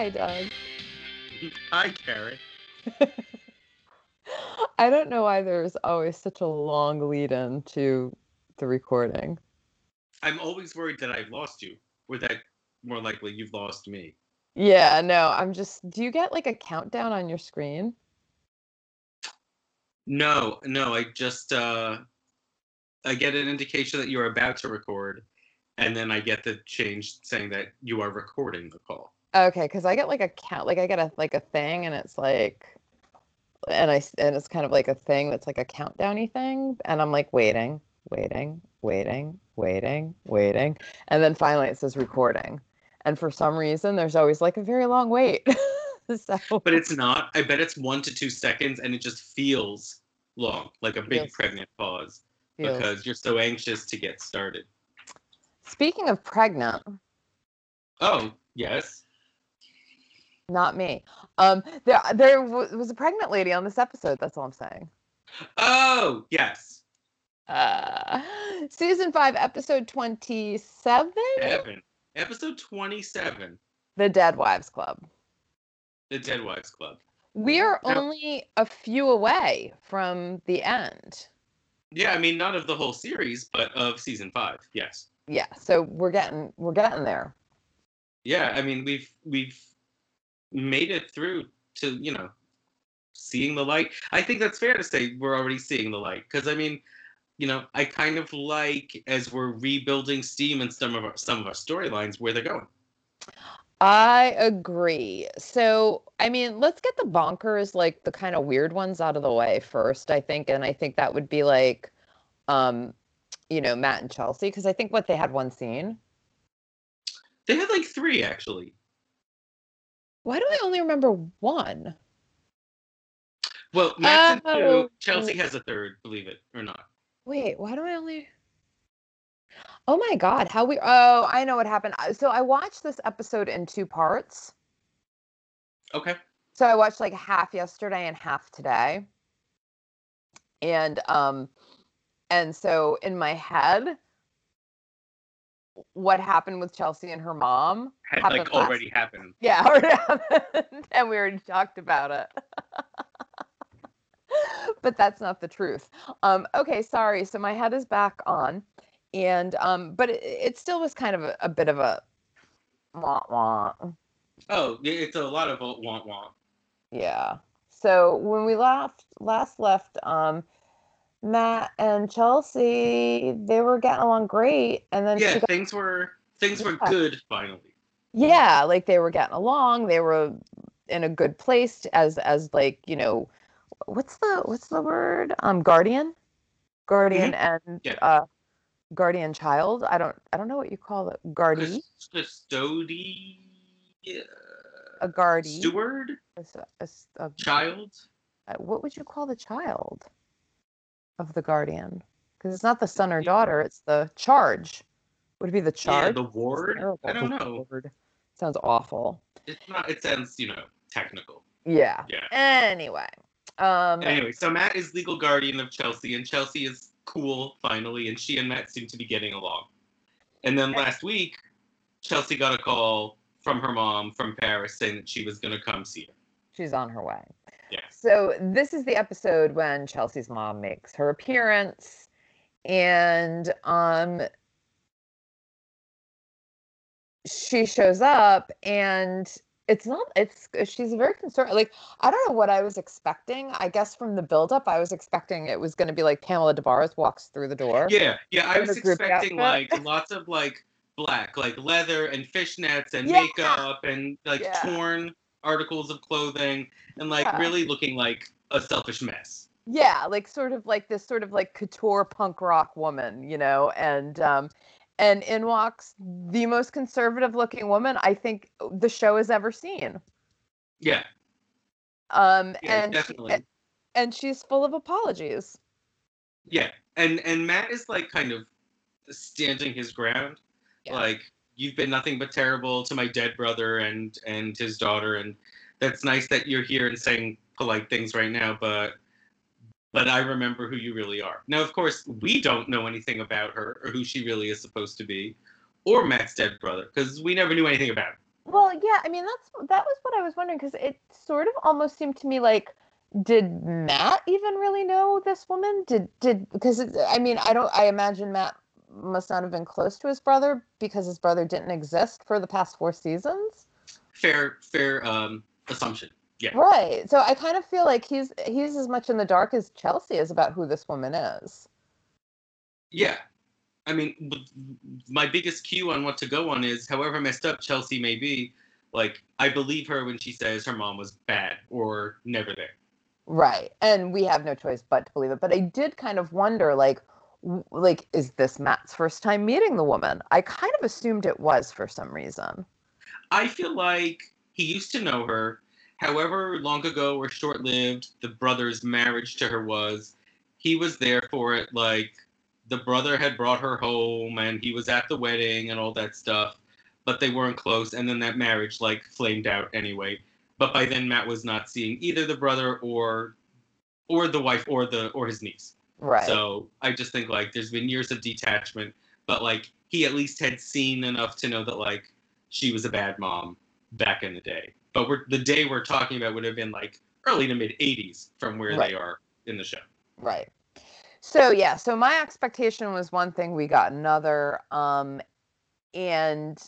Hi, Doug. Hi, Carrie. I don't know why there's always such a long lead in to the recording. I'm always worried that I've lost you, or that more likely you've lost me. Yeah, no, I'm just. Do you get like a countdown on your screen? No, no, I just uh I get an indication that you're about to record, and then I get the change saying that you are recording the call. Okay, because I get like a count, like I get a like a thing, and it's like, and I and it's kind of like a thing that's like a countdowny thing, and I'm like waiting, waiting, waiting, waiting, waiting, and then finally it says recording, and for some reason there's always like a very long wait. so, But it's not. I bet it's one to two seconds, and it just feels long, like a big Feels- pregnant pause, feels- because you're so anxious to get started. Speaking of pregnant, Oh, yes. Not me. Um, there there w- was a pregnant lady on this episode. That's all I'm saying. Oh, yes. Uh, season five, episode twenty-seven, Evan. Episode 27, The Dead Wives Club. The Dead Wives Club. We are only a few away from the end. Yeah, I mean, not of the whole series, but of season five. Yes. Yeah, so we're getting we're getting there. Yeah, I mean, we've we've made it through to you know seeing the light. I think that's fair to say we're already seeing the light because I mean, you know, I kind of like as we're rebuilding steam and some of our some of our storylines where they're going. I agree. So, I mean, let's get the bonkers, like the kind of weird ones out of the way first, I think. And I think that would be like, um, you know, Matt and Chelsea, because I think what they had one scene. They had like three actually. Why do I only remember one? Well, Max and Oh. two. Chelsea has a third, believe it or not. Wait, why do I only? Oh my God, how we? Oh, I know what happened. So I watched this episode in two parts. Okay. So I watched like half yesterday and half today. And um and so in my head what happened with Chelsea and her mom Had happened like last- already happened. Yeah, already happened and we already talked about it. but that's not the truth. Um okay, sorry. So my head is back on and um but it, it still was kind of a, a bit of a wah wah. Oh, it's a lot of want want. Yeah. So when we last last left, um, Matt and Chelsea, they were getting along great, and then Yeah, got, things were things were Yeah. good finally. yeah, like they were getting along. They were in a good place as as like you know, what's the what's the word? Um, guardian, guardian, and Mm-hmm. Yeah. uh, guardian child. I don't I don't know what you call it. Guardie, Cus- Custody. yeah, a guardie, Steward. a Child. uh, what would you call the child of the guardian? Because it's not the son or daughter; it's the charge. Would it be the Yeah, charge? the ward. I don't know. Sounds awful. It's not. It sounds you know technical. Yeah. Yeah. Anyway, um, Anyway, so Matt is legal guardian of Chelsea, and Chelsea is cool finally, and she and Matt seem to be getting along. And then last week, Chelsea got a call from her mom from Paris saying that she was going to come see her. She's on her way. Yeah. So this is the episode when Chelsea's mom makes her appearance, and um, she shows up, and it's not. It's she's very concerned. Like I don't know what I was expecting. I guess from the buildup, I was expecting it was going to be like Pamela Des Barres walks through the door. Yeah, yeah. I was expecting outfit. like lots of like black, like leather and fishnets and Yeah. makeup and like Yeah. torn articles of clothing and like Yeah. really looking like a selfish mess. Yeah, like sort of like this sort of like couture punk rock woman, you know, and um and in walks the most conservative looking woman I think the show has ever seen. Yeah, Um yeah, and she- definitely. and she's full of apologies. Yeah, and and Matt is like kind of standing his ground. Yeah. Like you've been nothing but terrible to my dead brother and and his daughter, and that's nice that you're here and saying polite things right now, but but I remember who you really are. Now, of course, we don't know anything about her or who she really is supposed to be, or Matt's dead brother, because we never knew anything about. Well, yeah, I mean that's that was what I was wondering because it sort of almost seemed to me like did Matt even really know this woman? Did did because I mean I don't I imagine Matt must not have been close to his brother because his brother didn't exist for the past four seasons. Fair fair um assumption. Yeah. Right. So I kind of feel like he's he's as much in the dark as Chelsea is about who this woman is. Yeah. I mean, my biggest cue on what to go on is however messed up Chelsea may be, like, I believe her when she says her mom was bad or never there. Right. And we have no choice but to believe it. But I did kind of wonder, like, like, is this Matt's first time meeting the woman? I kind of assumed it was for some reason. I feel like he used to know her. However long ago or short lived the brother's marriage to her was, he was there for it. Like, the brother had brought her home and he was at the wedding and all that stuff, but they weren't close. And then that marriage, like, flamed out anyway. But by then, Matt was not seeing either the brother or or the wife or the or his niece. Right. So I just think like there's been years of detachment, but like he at least had seen enough to know that like she was a bad mom back in the day. But we're the day we're talking about would have been like early to mid 80s from where Right. they are in the show. Right. So yeah, so my expectation was one thing, we got another. Um and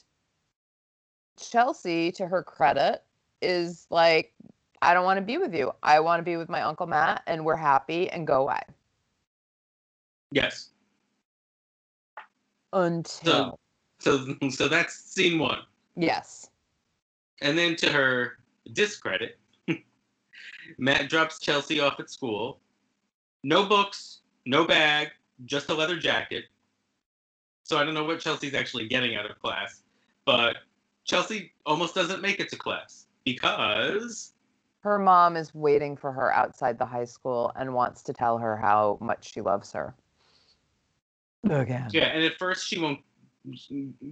Chelsea, to her credit, is like, I don't want to be with you. I want to be with my Uncle Matt and we're happy and go away. Yes. Until So so that's scene one. yes. And then to her discredit, Matt drops Chelsea off at school. No books, no bag, just a leather jacket. So I don't know what Chelsea's actually getting out of class, but Chelsea almost doesn't make it to class because Her mom is waiting for her outside the high school and wants to tell her how much she loves her. Again. yeah, and at first she won't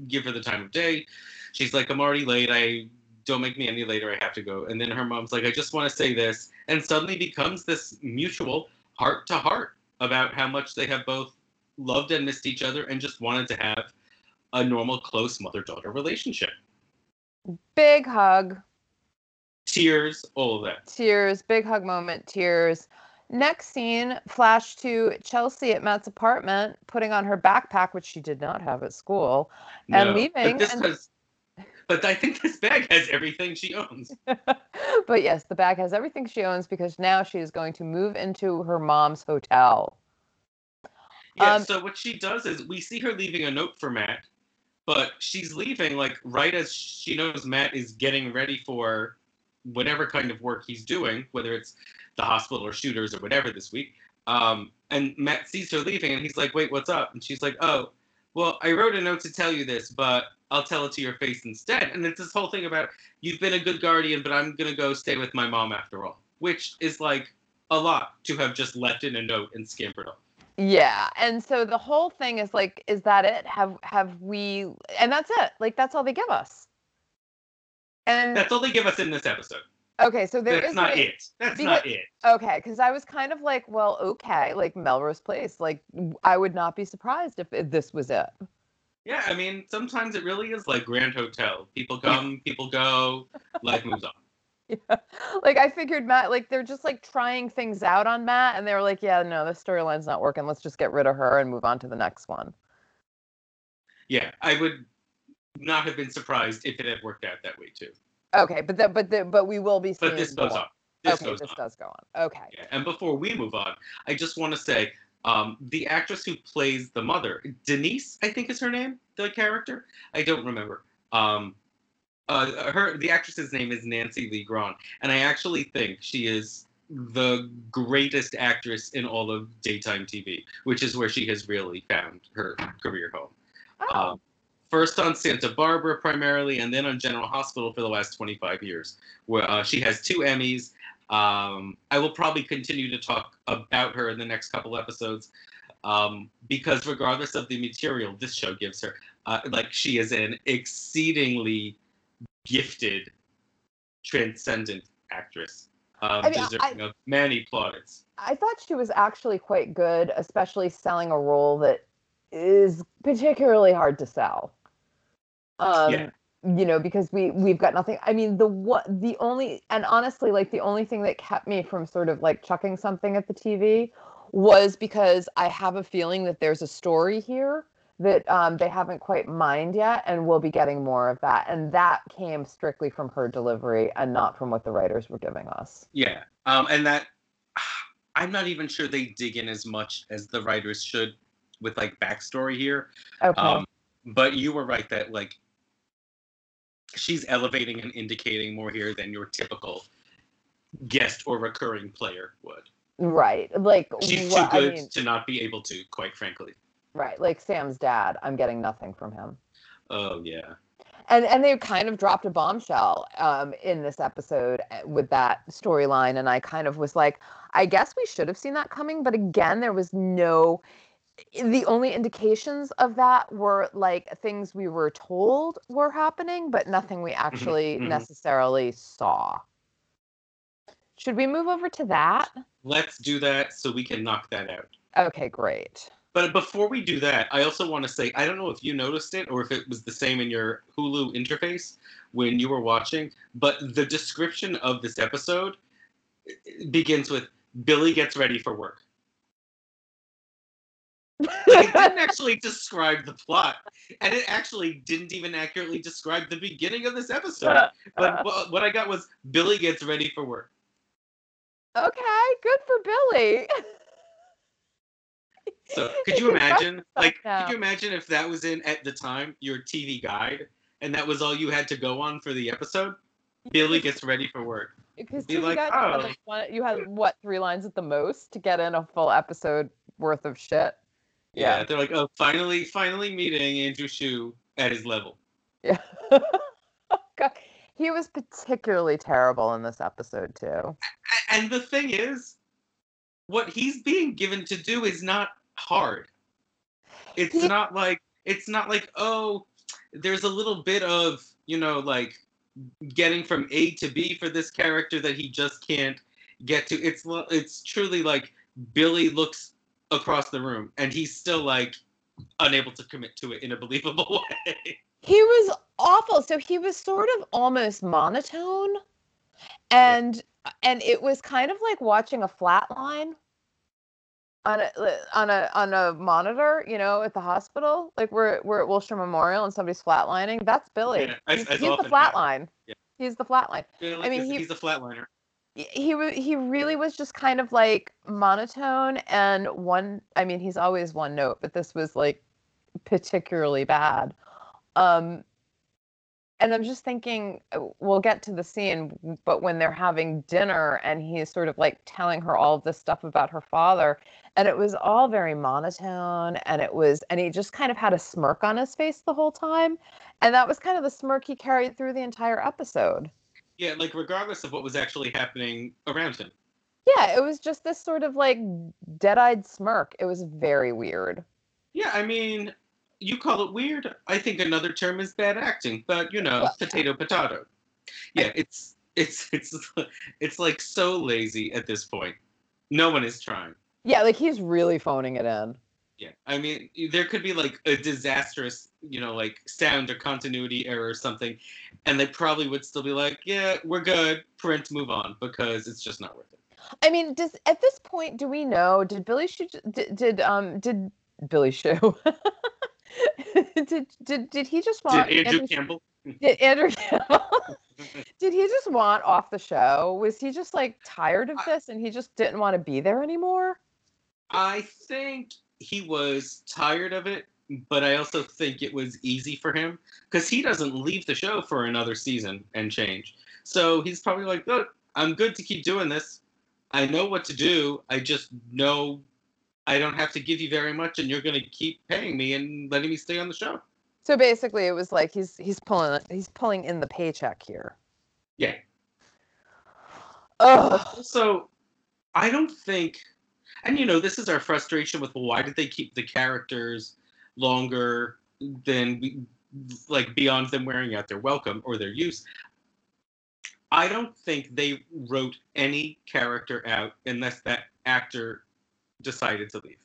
give her the time of day. She's like, "I'm already late. I don't make me any later. I have to go." And then her mom's like, "I just want to say this," and suddenly becomes this mutual heart to heart about how much they have both loved and missed each other and just wanted to have a normal, close mother daughter relationship. Big hug. Tears, all of that. tears, big hug moment, tears. Next scene, flash to Chelsea at Matt's apartment, putting on her backpack, which she did not have at school, and No, leaving, But, and- has, but I think this bag has everything she owns. but yes, the bag has everything she owns because now she is going to move into her mom's hotel. Yeah, Um, so what she does is we see her leaving a note for Matt, but she's leaving like right as she knows Matt is getting ready for whatever kind of work he's doing, whether it's the hospital or shooters or whatever this week. Um, and Matt sees her leaving and he's like, Wait, what's up? And she's like, Oh, well, I wrote a note to tell you this, but I'll tell it to your face instead. And it's this whole thing about you've been a good guardian, but I'm gonna go stay with my mom after all, which is like a lot to have just left in a note and scampered off. Yeah, and so the whole thing is like, is that it? Have have we? And that's it. Like that's all they give us. And That's all they give us in this episode. okay, so there That's is not a- it. That's because- not it. Okay, because I was kind of like, well, okay, like Melrose Place. Like, I would not be surprised if this was it. Yeah, I mean, sometimes it really is like Grand Hotel. People come, people go, life moves on. Yeah. Like, I figured Matt, like, they're just like trying things out on Matt, and they were like, yeah, no, the storyline's not working. Let's just get rid of her and move on to the next one. Yeah, I would not have been surprised if it had worked out that way too. Okay, but that, but the, but we will be seeing. But this goes more. on. This okay, goes this on. does go on. Okay. Yeah. And before we move on, I just want to say um, the actress who plays the mother, Denise, I think is her name, the character. I don't remember. Um, uh, her the actress's name is Nancy Lee Grahn, and I actually think she is the greatest actress in all of daytime TV, which is where she has really found her career home. Oh, Um, first on Santa Barbara primarily, and then on General Hospital for the last 25 years, where uh, she has two Emmys. Um, I will probably continue to talk about her in the next couple episodes um, because, regardless of the material this show gives her, uh, like she is an exceedingly gifted, transcendent actress, um, I mean, I- deserving of many plaudits. I thought she was actually quite good, especially selling a role that is particularly hard to sell. Um, Yeah. you know because we we've got nothing i mean the what the only and honestly like the only thing that kept me from sort of like chucking something at the tv was because i have a feeling that there's a story here that um, they haven't quite mined yet and we'll be getting more of that and that came strictly from her delivery and not from what the writers were giving us Yeah, um, and that I'm not even sure they dig in as much as the writers should with like backstory here. okay Um, but you were right that like she's elevating and indicating more here than your typical guest or recurring player would. right like She's wha- too I good mean, to not be able to, quite frankly. right like sam's dad i'm getting nothing from him Oh yeah. and and they kind of dropped a bombshell um, in this episode uh, with that storyline and i kind of was like i guess we should have seen that coming but again there was no the only indications of that were like things we were told were happening but nothing we actually mhm. necessarily saw should we move over to that Let's do that so we can knock that out. okay great But before we do that, I also want to say I don't know if you noticed it or if it was the same in your Hulu interface when you were watching, but the description of this episode begins with Billy gets ready for work. It didn't actually describe the plot, and it actually didn't even accurately describe the beginning of this episode. But what what I got was Billy gets ready for work. okay good for billy So could you imagine, like, could you imagine if that was in at the time your TV guide, and that was all you had to go on for the episode? Billy gets ready for work. Because Be you like, got you had, "Oh." like, one, you had what three lines at the most to get in a full episode worth of shit. Yeah, Yeah. they're like, oh, finally, finally meeting Andrew Shue at his level. Yeah. God, he was particularly terrible in this episode too. And the thing is, what he's being given to do is not hard. It's He- not like it's not like oh, there's a little bit of you know like getting from A to B for this character that he just can't get to. It's it's truly like Billy looks across the room and he's still like unable to commit to it in a believable way. He was awful. So he was sort of almost monotone, and and it was kind of like watching a flat line on a on a on a monitor, you know, at the hospital. Like we're we're at Wilshire Memorial and somebody's flatlining. That's Billy. Yeah, as- he's he's the often flat line. Yeah. He's the flat line. Billy I mean, he- he's a flatliner. He he really was just kind of like monotone and one i mean he's always one note but this was like particularly bad. Um and i'm just thinking uh, we'll get to the scene but when they're having dinner and he's sort of like telling her all this stuff about her father and it was all very monotone and it was and he just kind of had a smirk on his face the whole time and that was kind of the smirk he carried through the entire episode Yeah, like regardless of what was actually happening around him. Yeah, it was just this sort of like dead-eyed smirk. It was very weird. Yeah, I mean, you call it weird. I think another term is bad acting, but you know, Well, potato potato. Yeah, it's it's it's it's like so lazy at this point. No one is trying. Yeah, like he's really phoning it in. Yeah, I mean, there could be like a disastrous, you know, like sound or continuity error or something, and they probably would still be like, "Yeah, we're good. Print, move on," because it's just not worth it. I mean, does at this point do we know? Did Billy Shue? Did, did um did Billy Shue? did did did he just Did want Andrew Campbell? Did Andrew Campbell? did he just want off the show? Was he just like tired of this and he just didn't want to be there anymore? I think he was tired of it, but I also think it was easy for him because he doesn't leave the show for another season and change. So he's probably like, "Look, I'm good to keep doing this. I know what to do. I just know I don't have to give you very much, and you're going to keep paying me and letting me stay on the show." So basically, it was like he's he's pulling he's pulling in the paycheck here. Yeah. Oh, So, I don't think, and you know, this is our frustration with well, why did they keep the characters longer than we, like beyond them wearing out their welcome or their use. I don't think they wrote any character out unless that actor decided to leave.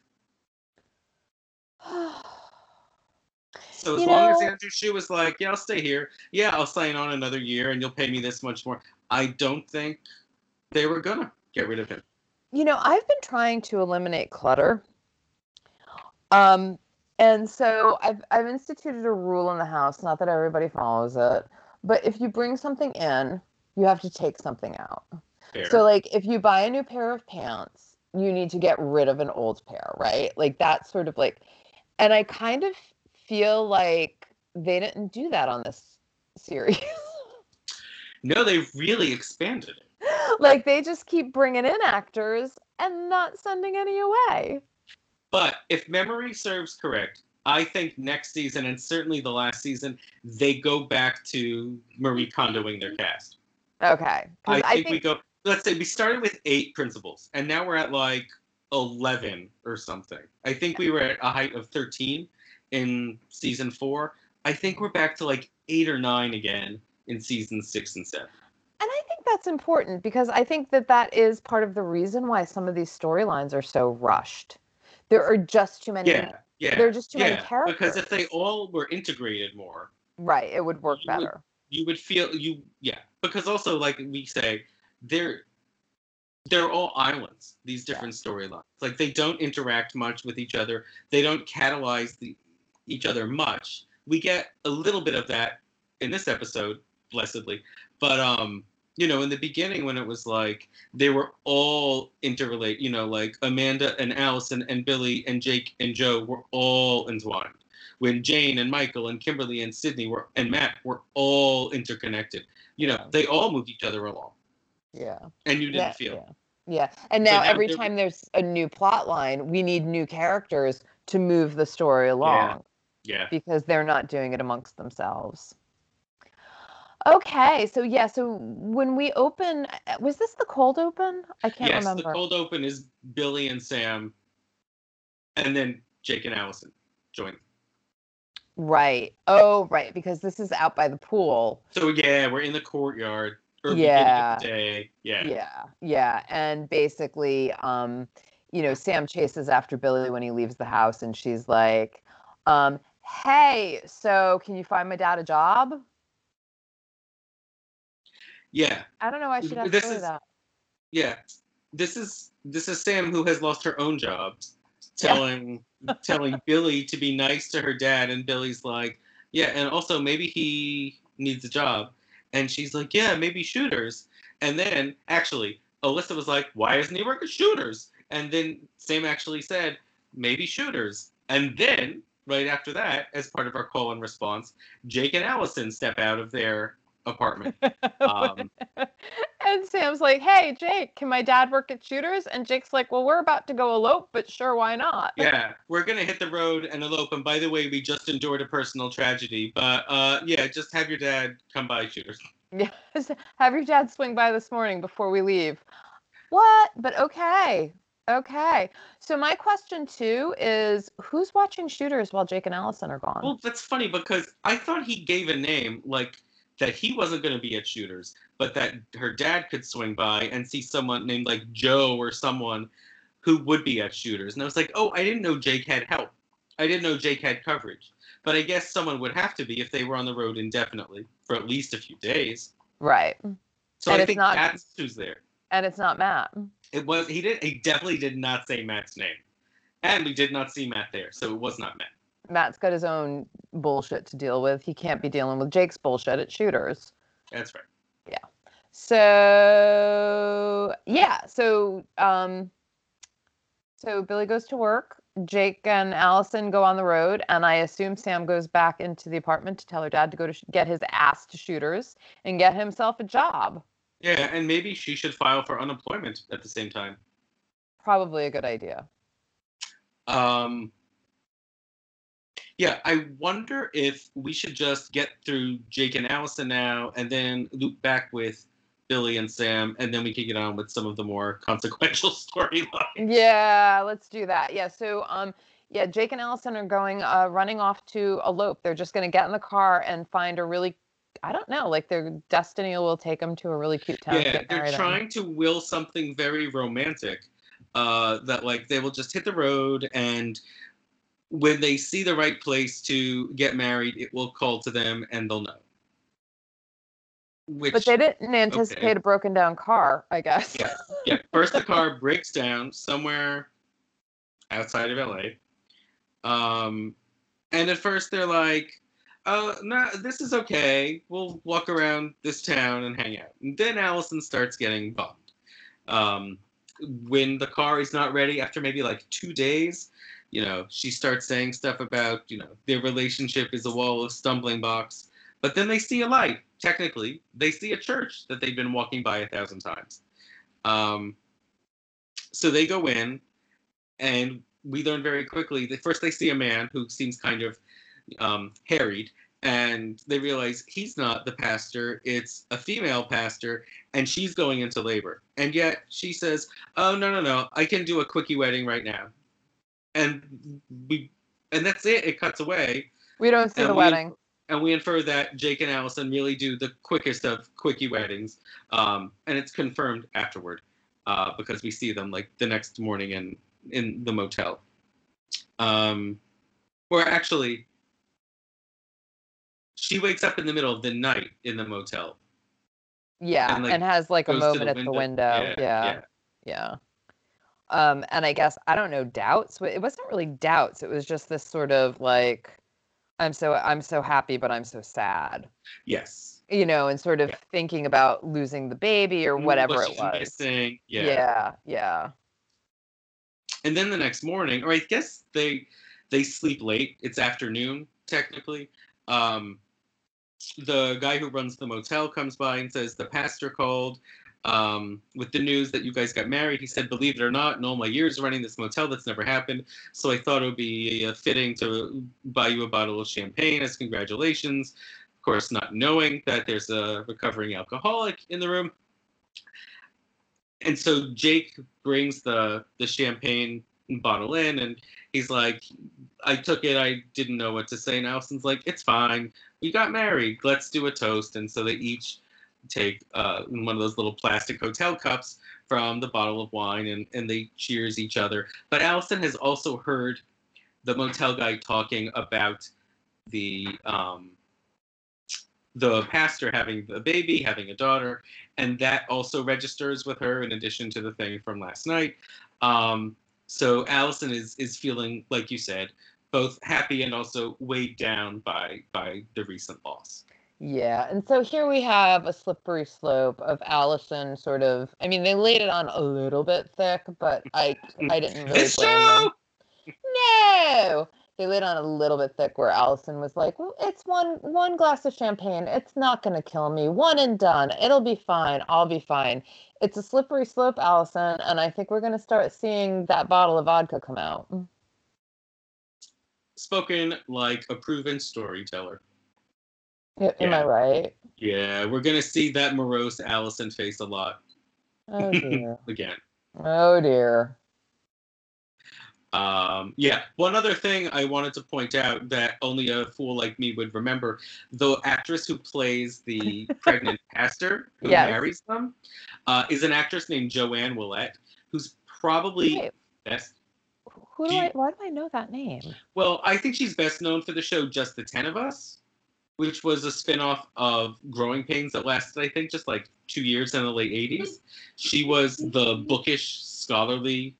So as You long as Andrew Shue was like, "Yeah, I'll stay here. Yeah, I'll sign on another year, and you'll pay me this much more," I don't think they were gonna get rid of him. You know, I've been trying to eliminate clutter. Um, and so I've I've instituted a rule in the house, not that everybody follows it, but if you bring something in, you have to take something out. Fair. So like if you buy a new pair of pants, you need to get rid of an old pair, right? Like that's sort of like and I kind of feel like they didn't do that on this series. no, they really expanded it. Like they just keep bringing in actors and not sending any away. But if memory serves correct, I think next season and certainly the last season, they go back to Marie Kondoing their cast. Okay. I think, we go. Let's say we started with eight principals, and now we're at like eleven or something. I think we were at a height of thirteen in season four. I think we're back to like eight or nine again in season six and seven. And I think that's important because I think that that is part of the reason why some of these storylines are so rushed. There are just too many. Yeah, yeah, There are just too many characters. Because if they all were integrated more, Right. It would work You would- better. you would feel you yeah because also like we say they're they're all islands these different storylines like they don't interact much with each other they don't catalyze the, each other much we get a little bit of that in this episode blessedly but um you know in the beginning when it was like they were all interrelated you know like amanda and allison and billy and jake and joe were all entwined when Jane and Michael and Kimberly and Sydney were and Matt were all interconnected. You know, they all moved each other along, Yeah. and you didn't Yeah. feel. Yeah. Yeah. And So now now every time there's a new plot line, we need new characters to move the story along Yeah. Yeah. because they're not doing it amongst themselves. Okay, so yeah, so when we open, uh, was this the cold open? I can't yes, remember. the cold open is Billy and Sam, and then Jake and Allison join. Right. Oh, right, because this is out by the pool. So yeah, we're in the courtyard. Yeah. the day. Yeah. Yeah, yeah, and basically, um, you know, Sam chases after Billy when he leaves the house, and she's like, um, "Hey, so can you find my dad a job?" Yeah. I don't know why she'd have This is- that. Yeah. This is this is Sam who has lost her own job, telling telling Billy to be nice to her dad, and Billy's like, yeah, and also maybe he needs a job, and she's like, yeah, maybe shooters, and then actually Alyssa was like, why isn't he working shooters? And then Sam actually said, maybe shooters, and then right after that, as part of our call and response, Jake and Allison step out of their apartment. Um, and Sam's like, "Hey, Jake, can my dad work at Shooters?" And Jake's like, "Well, we're about to go elope, but sure, why not?" yeah, we're gonna hit the road and elope. And by the way, we just endured a personal tragedy, but uh, yeah, just have your dad come by shooters. Yes. Have your dad swing by this morning before we leave. What? But okay. Okay. So my question too is who's watching shooters while Jake and Allison are gone? Well, that's funny because I thought he gave a name like that he wasn't gonna be at shooters, but that her dad could swing by and see someone named like Joe or someone who would be at shooters. And I was like, oh, I didn't know Jake had help. I didn't know Jake had coverage. But I guess someone would have to be if they were on the road indefinitely for at least a few days. right. So And I it's think not- that's who's there. And it's not Matt. It was he did he definitely did not say Matt's name. And we did not see Matt there, so it was not Matt. Matt's got his own bullshit to deal with. He can't be dealing with Jake's bullshit at shooters. That's right. Yeah. So yeah, so um so Billy goes to work. Jake and Allison go on the road, and I assume Sam goes back into the apartment to tell her dad to go to sh- get his ass to shooters and get himself a job. Yeah, and maybe she should file for unemployment at the same time. Probably a good idea. Um yeah, I wonder if we should just get through Jake and Allison now and then loop back with Billy and Sam, and then we can get on with some of the more consequential storylines. Yeah, let's do that. Yeah, so um yeah, Jake and Allison are going uh running off to elope. They're just going to get in the car and find a really I don't know, like their destiny will take them to a really cute town. Yeah, they're trying to will something very romantic. Uh, that like they will just hit the road and when they see the right place to get married, it will call to them and they'll know. Which, but they didn't anticipate okay. a broken down car, I guess. Yeah. Yeah. First, the car breaks down somewhere outside of LA. Um, and at first, they're like, oh, no, this is okay. We'll walk around this town and hang out. And then Allison starts getting bummed. Um, when the car is not ready after maybe like two days, you know, she starts saying stuff about, you know, their relationship is a wall of stumbling blocks. But then they see a light technically, they see a church that they've been walking by a thousand times. Um, so they go in, and we learn very quickly that first they see a man who seems kind of um, harried, and they realize he's not the pastor, it's a female pastor, and she's going into labor. And yet she says, Oh, no, no, no, I can do a quickie wedding right now. And we, and that's it, it cuts away. We don't see the we, wedding and we infer that Jake and Allison really do the quickest of quickie weddings, um, and it's confirmed afterward uh, because we see them like the next morning in in the motel. Um, or actually, she wakes up in the middle of the night in the motel. Yeah, and, like, and has like a moment the at window. the window. Yeah, yeah, yeah. yeah. Um, and I guess I don't know doubts. It wasn't really doubts. It was just this sort of like I'm so I'm so happy, but I'm so sad. Yes. You know, and sort of yeah. thinking about losing the baby or whatever it was. Yeah. Yeah. Yeah. And then the next morning, or I guess they they sleep late. It's afternoon technically. Um, the guy who runs the motel comes by and says the pastor called um, with the news that you guys got married. He said, believe it or not, in all my years running this motel, that's never happened. So I thought it would be uh, fitting to buy you a bottle of champagne as congratulations. Of course, not knowing that there's a recovering alcoholic in the room. And so Jake brings the, the champagne bottle in and he's like, I took it. I didn't know what to say. And Allison's like, it's fine. We got married. Let's do a toast. And so they each take uh, one of those little plastic hotel cups from the bottle of wine and, and they cheers each other. But Allison has also heard the motel guy talking about the um, the pastor having a baby, having a daughter, and that also registers with her in addition to the thing from last night. Um, so Allison is is feeling, like you said, both happy and also weighed down by by the recent loss. Yeah, and so here we have a slippery slope of Allison sort of I mean they laid it on a little bit thick, but I I didn't really blame them. No. They laid on a little bit thick where Allison was like, Well, it's one one glass of champagne. It's not gonna kill me. One and done. It'll be fine. I'll be fine. It's a slippery slope, Allison, and I think we're gonna start seeing that bottle of vodka come out. Spoken like a proven storyteller. Am yeah. I right? Yeah, we're gonna see that morose Allison face a lot. Oh dear. Again. Oh dear. Um, yeah, one other thing I wanted to point out that only a fool like me would remember: the actress who plays the pregnant pastor who yes. marries them uh, is an actress named JoAnn Willette, who's probably Wait. best. Who do, do you, I? Why do I know that name? Well, I think she's best known for the show Just the Ten of Us which was a spin-off of Growing Pains that lasted, I think, just like two years in the late 80s. She was the bookish, scholarly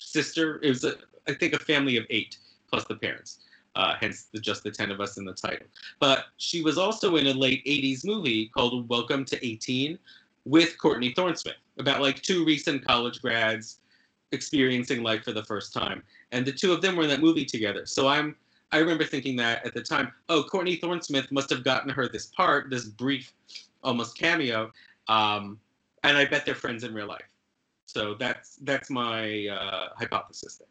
sister. It was, a, I think, a family of eight plus the parents. Uh, hence the just the 10 of us in the title. But she was also in a late 80s movie called Welcome to 18 with Courtney Thorne-Smith about like two recent college grads experiencing life for the first time. And the two of them were in that movie together. So I'm I remember thinking that at the time, oh, Courtney Thorne-Smith must have gotten her this part, this brief, almost cameo, um, and I bet they're friends in real life. So that's that's my uh, hypothesis there.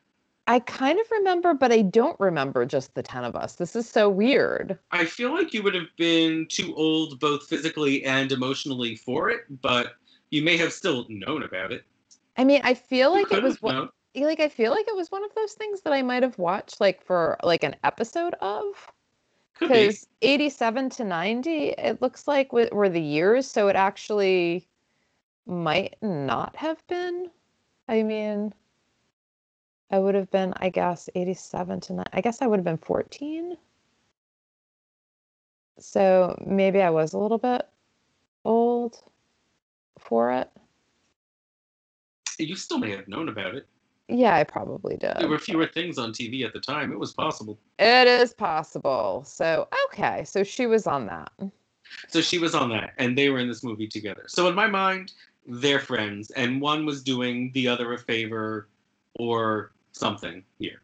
I kind of remember, but I don't remember just the 10 of us. This is so weird. I feel like you would have been too old, both physically and emotionally, for it, but you may have still known about it. I mean, I feel like it was one like I feel like it was one of those things that I might have watched like for like an episode of. Because 87 to 90, it looks like were the years, so it actually might not have been. I mean, I would have been, I guess, 87 to 9. I guess I would have been 14. So maybe I was a little bit old for it. You still may have known about it. Yeah, I probably did. There were fewer things on TV at the time. It was possible. It is possible. So, okay. So she was on that. So she was on that, and they were in this movie together. So in my mind, they're friends, and one was doing the other a favor or something here.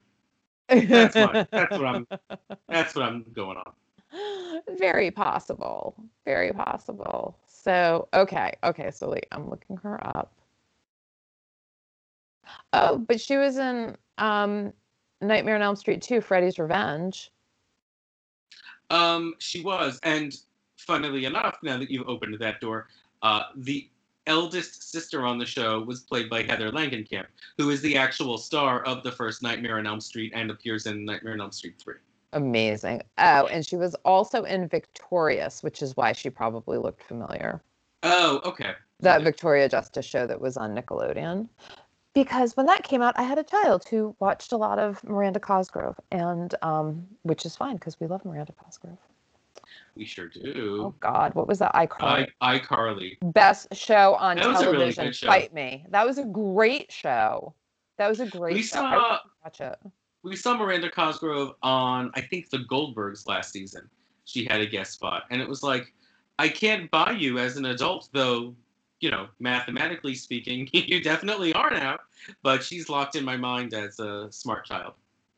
That's what, that's what I'm. That's what I'm going on. Very possible. Very possible. So, okay. Okay. So, wait, I'm looking her up. Oh, but she was in um, Nightmare on Elm Street 2, Freddy's Revenge. Um, she was, and funnily enough, now that you've opened that door, uh, the eldest sister on the show was played by Heather Langenkamp, who is the actual star of the first Nightmare on Elm Street and appears in Nightmare on Elm Street 3. Amazing. Oh, and she was also in Victorious, which is why she probably looked familiar. Oh, okay. That Victoria Justice show that was on Nickelodeon. Because when that came out, I had a child who watched a lot of Miranda Cosgrove, and um, which is fine because we love Miranda Cosgrove. We sure do. Oh God, what was that? iCarly. I iCarly. Best show on That was a really television. good show. Fight me. That was a great show. That was a great We show. Saw- watch it. We saw Miranda Cosgrove on, I think, The Goldbergs last season. She had a guest spot, and it was like, I can't buy you as an adult, though. You know, mathematically speaking, you definitely are now. But she's locked in my mind as a smart child.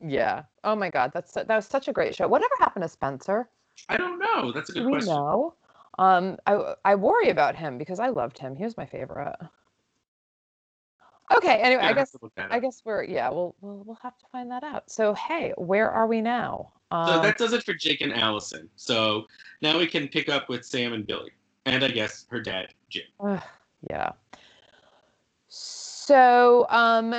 Yeah. Oh my God, that's that was such a great show. Whatever happened to Spencer? I don't know. That's a good Do we question. know? Um, I I worry about him because I loved him. He was my favorite. Okay. Anyway, Yeah, I guess to look that I guess we're yeah. We'll we'll we'll have to find that out. So hey, where are we now? Um, So that does it for Jake and Allison. So now we can pick up with Sam and Billy, and I guess her dad, Jim. Ugh, yeah. So, um,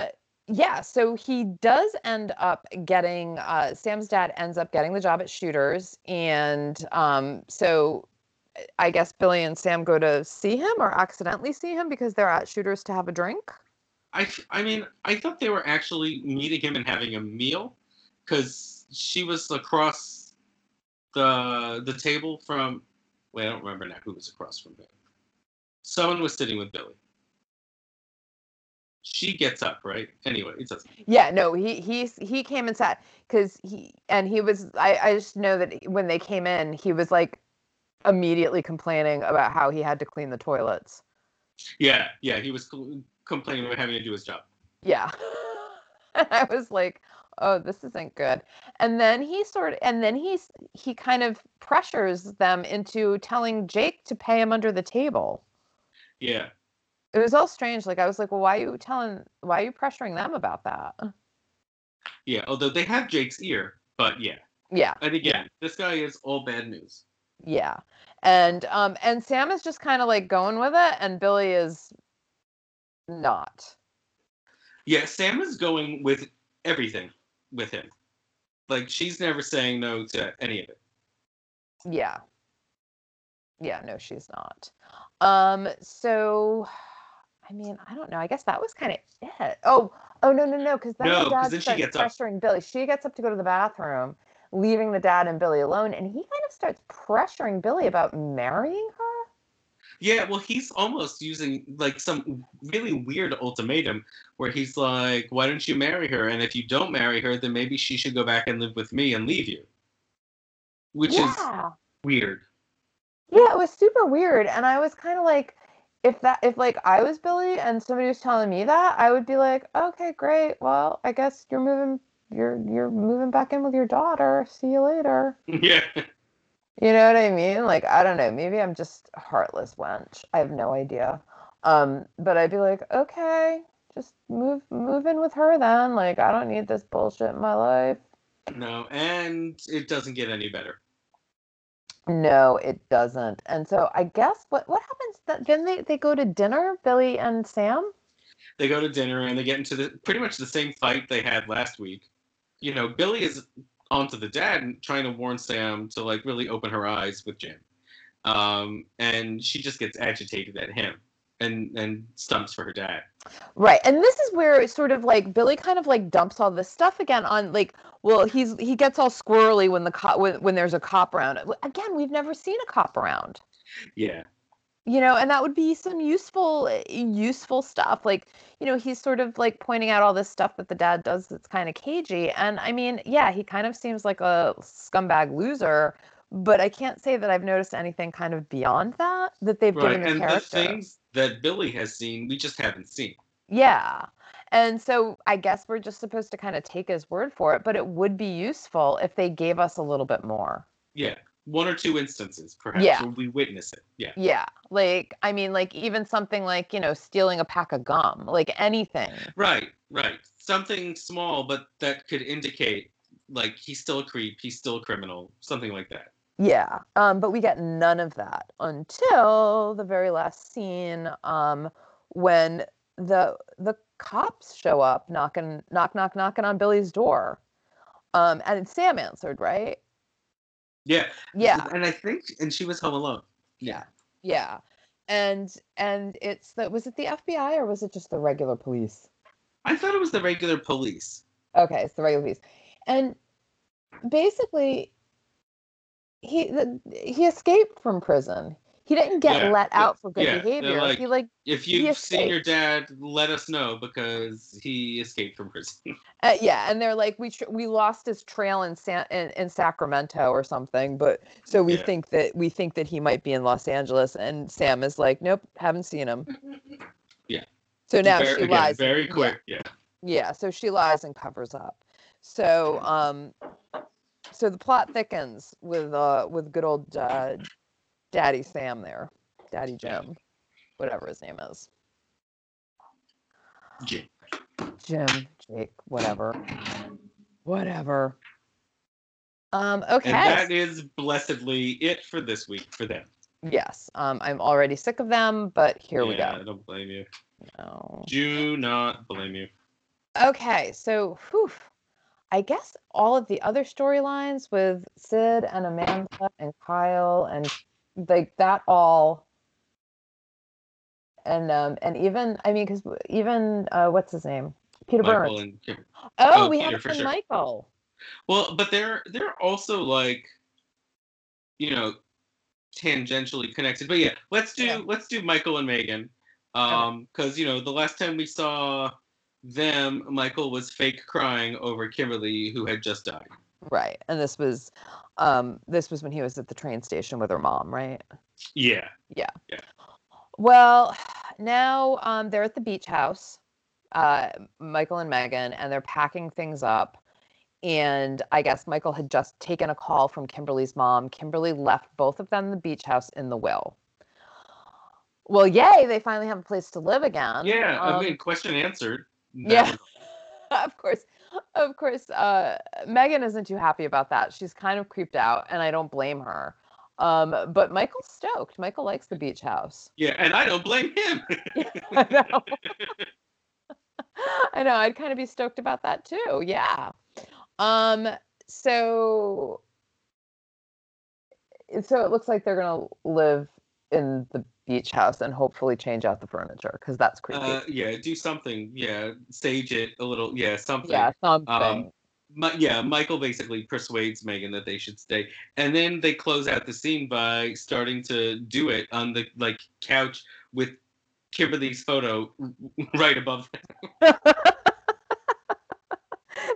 yeah, so he does end up getting, uh, Sam's dad ends up getting the job at Shooters. And um, so I guess Billy and Sam go to see him or accidentally see him because they're at Shooters to have a drink. I, I mean, I thought they were actually meeting him and having a meal, because she was across the the table from. Wait, I don't remember now who was across from him. Someone was sitting with Billy. She gets up, right? Anyway, it doesn't. Yeah, no, he he's he came and sat because he and he was I I just know that when they came in, he was like immediately complaining about how he had to clean the toilets. Yeah, yeah, he was cl- complaining about having to do his job. Yeah. and I was like, oh, this isn't good. And then he sort and then he's he kind of pressures them into telling Jake to pay him under the table. Yeah, It was all strange. Like I was like, well, why are you telling why are you pressuring them about that? yeah. Although they have Jake's ear, but yeah. Yeah. And again, this guy is all bad news. Yeah. And um and Sam is just kind of like going with it and Billy is not. Yeah, Sam is going with everything with him. Like she's never saying no to any of it. Yeah. Yeah, no, she's not. Um, so I mean, I don't know. I guess that was kind of it. Oh, oh no, no, no, because then No, the dad then she starts gets up. pressuring Billy. She gets up to go to the bathroom, leaving the dad and Billy alone, and he kind of starts pressuring Billy about marrying her. Yeah, well, he's almost using like some really weird ultimatum where he's like, "Why don't you marry her? And if you don't marry her, then maybe she should go back and live with me and leave you." Which is weird. Yeah, it was super weird. And I was kind of like, if that, if like I was Billy and somebody was telling me that, I would be like, okay, great. Well, I guess you're moving, you're you're moving back in with your daughter. See you later. yeah. You know what I mean? Like, I don't know. Maybe I'm just a heartless wench. I have no idea. Um, but I'd be like, okay, just move move in with her then. Like, I don't need this bullshit in my life. No, and it doesn't get any better. No, it doesn't. And so I guess what what happens that then they, they go to dinner, Billy and Sam? They go to dinner and they get into the pretty much the same fight they had last week. You know, Billy is onto the dad and trying to warn Sam to like really open her eyes with Jim. Um, and she just gets agitated at him and and stumps for her dad. Right. And this is where it's sort of like Billy kind of like dumps all this stuff again on like well he's he gets all squirrely when the cop when, when there's a cop around. Again, we've never seen a cop around. Yeah. You know, and that would be some useful eh, useful stuff. Like, you know, he's sort of like pointing out all this stuff that the dad does that's kind of cagey. And I mean, yeah, he kind of seems like a scumbag loser, but I can't say that I've noticed anything kind of beyond that that they've Right. given the And the things that Billy has seen, we just haven't seen. Yeah. And so I guess we're just supposed to kind of take his word for it, but it would be useful if they gave us a little bit more. Yeah. One or two instances, perhaps, Yeah. where we witness it. Yeah. Yeah. Like, I mean, like even something like, you know, stealing a pack of gum, like anything. Right, right. Something small, but that could indicate like he's still a creep, he's still a criminal, something like that. Yeah. Um, but we get none of that until the very last scene, um, when the the cops show up knocking knock knock knocking on Billy's door. Um, and Sam answered, right? Yeah. Yeah. And I think, and she was home alone. Yeah. Yeah. And and it's the was it the FBI or was it just the regular police? I thought it was the regular police. Okay, it's the regular police. And basically he the, he escaped from prison. He didn't get Yeah, let yeah, out for good yeah, behavior. like- he like If you've seen your dad, let us know because he escaped from prison. uh, yeah, and they're like we tr- we lost his trail in, San- in in Sacramento or something, but so we think that we think that he might be in Los Angeles and Sam is like nope, haven't seen him. Yeah. So now Very- she again, lies. Very quick. Yeah. Yeah, so she lies and covers up. So um so the plot thickens with uh with good old uh Daddy Sam there. Daddy Jim. Whatever his name is. Yeah. Jim, Jake, whatever. Whatever. Um okay. And that is blessedly it for this week for them. yes. Um I'm already sick of them, but here we yeah, go. I don't blame you. No. Do not blame you. Okay, so whew, I guess all of the other storylines with Sid and Amanda and Kyle and like that all and um and even I mean because even uh what's his name Peter Michael Burns. and. Oh, oh, we Peter, for sure. Michael. Well, but they're they're also like, you know, tangentially connected. But yeah, let's do Yeah. let's do Michael and Megan, um, because you know the last time we saw them, Michael was fake crying over Kimberly, who had just died. Right, and this was um this was when he was at the train station with her mom, right? Yeah, Yeah. Yeah. Well, now um, they're at the beach house, uh, Michael and Megan, and they're packing things up. And I guess Michael had just taken a call from Kimberly's mom. Kimberly left both of them the beach house in the will. Well, yay, they finally have a place to live again. yeah. I Um, mean, question answered. That yeah. was- of course of course uh megan isn't too happy about that. She's kind of creeped out and i don't blame her. Um but michael's stoked. Michael likes the beach house. Yeah, and I don't blame him. i know. I know i'd kind of be stoked about that too yeah. Um so so it looks like they're gonna live in the beach house and hopefully change out the furniture because that's creepy uh, yeah, do something. Yeah, sage it a little. Yeah, something. yeah something Um, Mi- yeah, Michael basically persuades Megan that they should stay, and then they close out the scene by starting to do it on the like couch with Kimberly's photo right above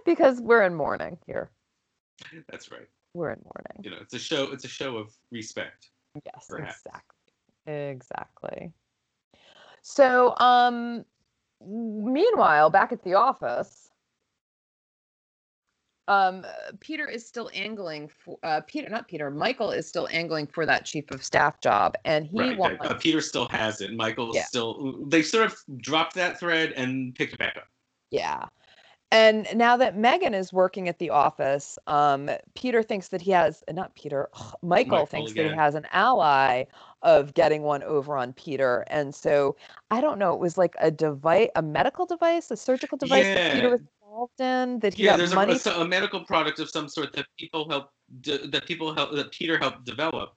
because we're in mourning here. That's right. We're in mourning. You know, it's a show. It's a show of respect. Yes, Perhaps. exactly. Exactly. So, um, meanwhile, back at the office, um, Peter is still angling for uh, Peter, not Peter. Michael is still angling for that chief of staff job, and he right. wants. Uh, Peter still has it. Michael Yeah. still. They sort of dropped that thread and picked it back up. Yeah. And now that Megan is working at the office, um, Peter thinks that he has, uh, not Peter, Michael, Michael thinks that he has an ally of getting one over on Peter. And so I don't know, it was like a device, a medical device, a surgical device that Peter was involved in, that he Yeah, got there's money. a, a medical product of some sort that people help de- that people help that Peter helped develop.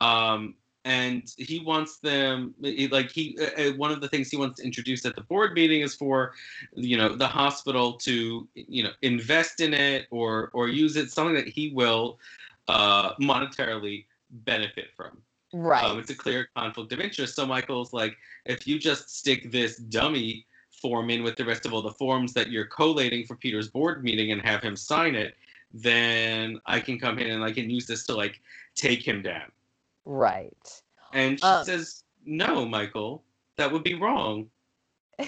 Um, and he wants them like he uh, uh, one of the things he wants to introduce at the board meeting is for you know the hospital to you know invest in it or or use it something that he will uh monetarily benefit from. Right. um, it's a clear conflict of interest. So michael's like if you just stick this dummy form in with the rest of all the forms that you're collating for peter's board meeting and have him sign it then i can come in and i can use this to like take him down Right. and she Um, says, No, Michael, that would be wrong.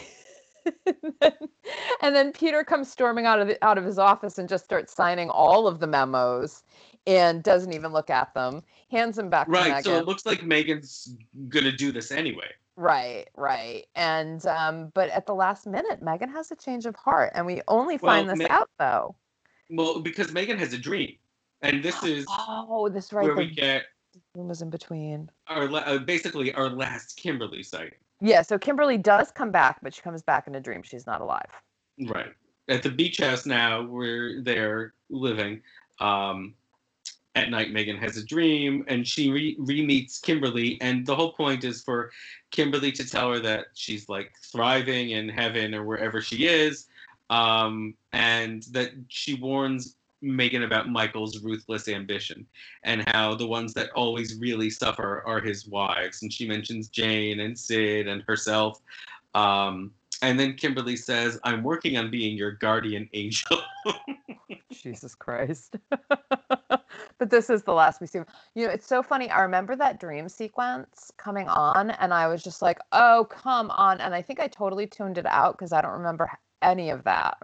and then Peter comes storming out of the, out of his office and just starts signing all of the memos and doesn't even look at them. Hands them back to Right. So it looks like Megan's going to do this anyway. right, right. And um but at the last minute Megan has a change of heart and we only find Well, this Ma- out though. Well, because Megan has a dream. And this is Oh, this right where the we get room was in between. our la- uh, basically our last Kimberly sighting. Yeah, so Kimberly does come back, but she comes back in a dream. She's not alive. Right. At the beach house now, where they're living, um, at night, Megan has a dream and she re- meets Kimberly. And the whole point is for Kimberly to tell her that she's like thriving in heaven or wherever she is. Um, and that she warns Megan about Michael's ruthless ambition and how the ones that always really suffer are his wives. And she mentions Jane and Sid and herself. Um, and then Kimberly says, I'm working on being your guardian angel. Jesus Christ. but this is the last we see. You know, it's so funny. I remember that dream sequence coming on, and I was just like, oh, come on. And I think I totally tuned it out because I don't remember any of that.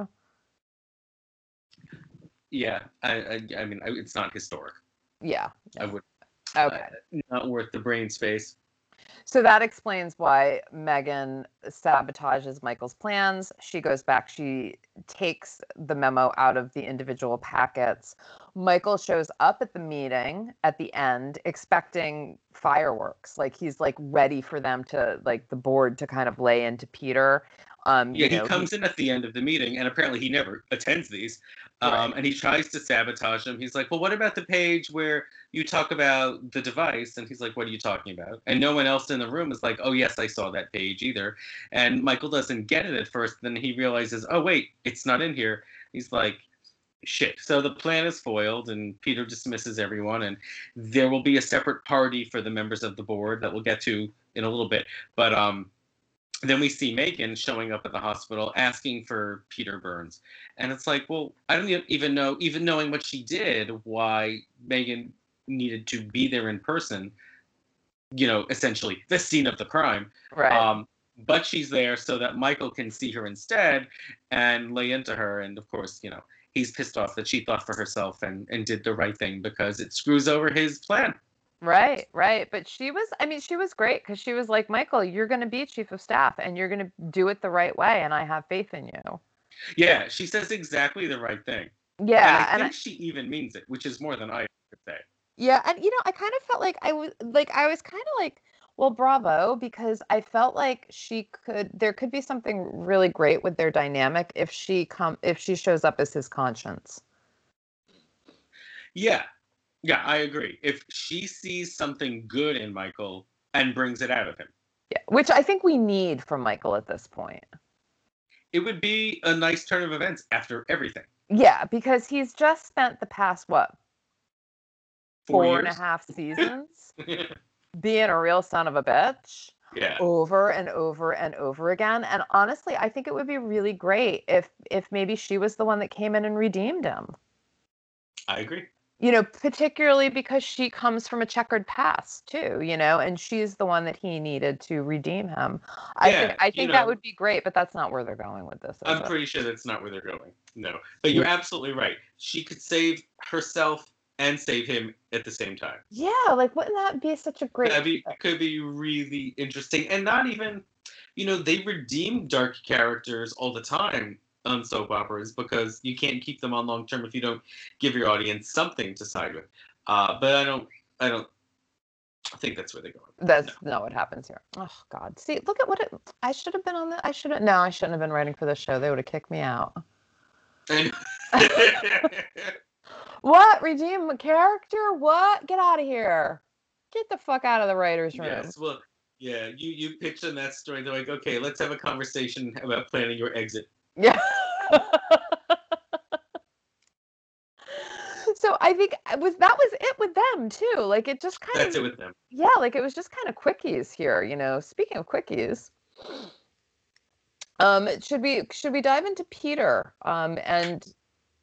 Yeah, I, I, I mean, I, it's not historic. Yeah. I would Okay. uh, not worth the brain space. So that explains why Megan sabotages Michael's plans. She goes back, she takes the memo out of the individual packets. Michael shows up at the meeting at the end expecting fireworks. Like he's like ready for them to like the board to kind of lay into Peter. Um Yeah, you know, he comes in at the end of the meeting, and apparently he never attends these. Um, Right. And he tries to sabotage them. He's like, "Well, what about the page where you talk about the device?" And he's like, "What are you talking about?" And no one else in the room is like, "Oh, yes, I saw that page either." And Michael doesn't get it at first. Then he realizes, "Oh, wait, it's not in here." He's like, "Shit!" So the plan is foiled, and Peter dismisses everyone. And there will be a separate party for the members of the board that we'll get to in a little bit. But um, then we see Megan showing up at the hospital asking for Peter Burns. And it's like, well, I don't even know, even knowing what she did, why Megan needed to be there in person, you know, essentially the scene of the crime. right. Um, but she's there so that Michael can see her instead and lay into her. And of course, you know, he's pissed off that she thought for herself and, and did the right thing because it screws over his plan. Right, right. But she was, I mean, she was great because she was like, Michael, you're going to be chief of staff and you're going to do it the right way. And I have faith in you. Yeah, she says exactly the right thing. Yeah. and I And, think she even means it, which is more than I could say. yeah. And, you know, I kind of felt like I was like, I was kind of like, well, bravo, because I felt like she could, there could be something really great with their dynamic if she come, if she shows up as his conscience. Yeah, yeah, I agree. If she sees something good in Michael and brings it out of him, Yeah. Which I think we need from Michael at this point. it would be a nice turn of events after everything. Yeah. Because he's just spent the past, what, Four four and a half seasons being a real son of a bitch. yeah, over and over and over again and honestly i think it would be really great if if maybe she was the one that came in and redeemed him I agree. You know particularly because she comes from a checkered past too you know and she's the one that he needed to redeem him i Yeah, think i think know. that would be great but that's not where they're going with this I'm it? pretty sure that's not where they're going. No, but you're absolutely right. She could save herself and save him at the same time. yeah like wouldn't that be such a great That'd could be really interesting, and not even, you know, they redeem dark characters all the time on soap operas because you can't keep them on long term if you don't give your audience something to side with. Uh, but I don't, I don't think that's where they're going. that's not what happens here oh god see look at what it i should have been on the i should have no i shouldn't have been writing for this show they would have kicked me out What? Redeem a character? What? Get out of here. Get the fuck out of the writer's room. Yes, well, yeah, you you pitch in that story. They're like, okay, let's have a conversation about planning your exit. Yeah. So I think it was that was it with them too. Like it just kind That's of it with them. yeah, like it was just kind of quickies here, you know. Speaking of quickies, um, should we should we dive into Peter um and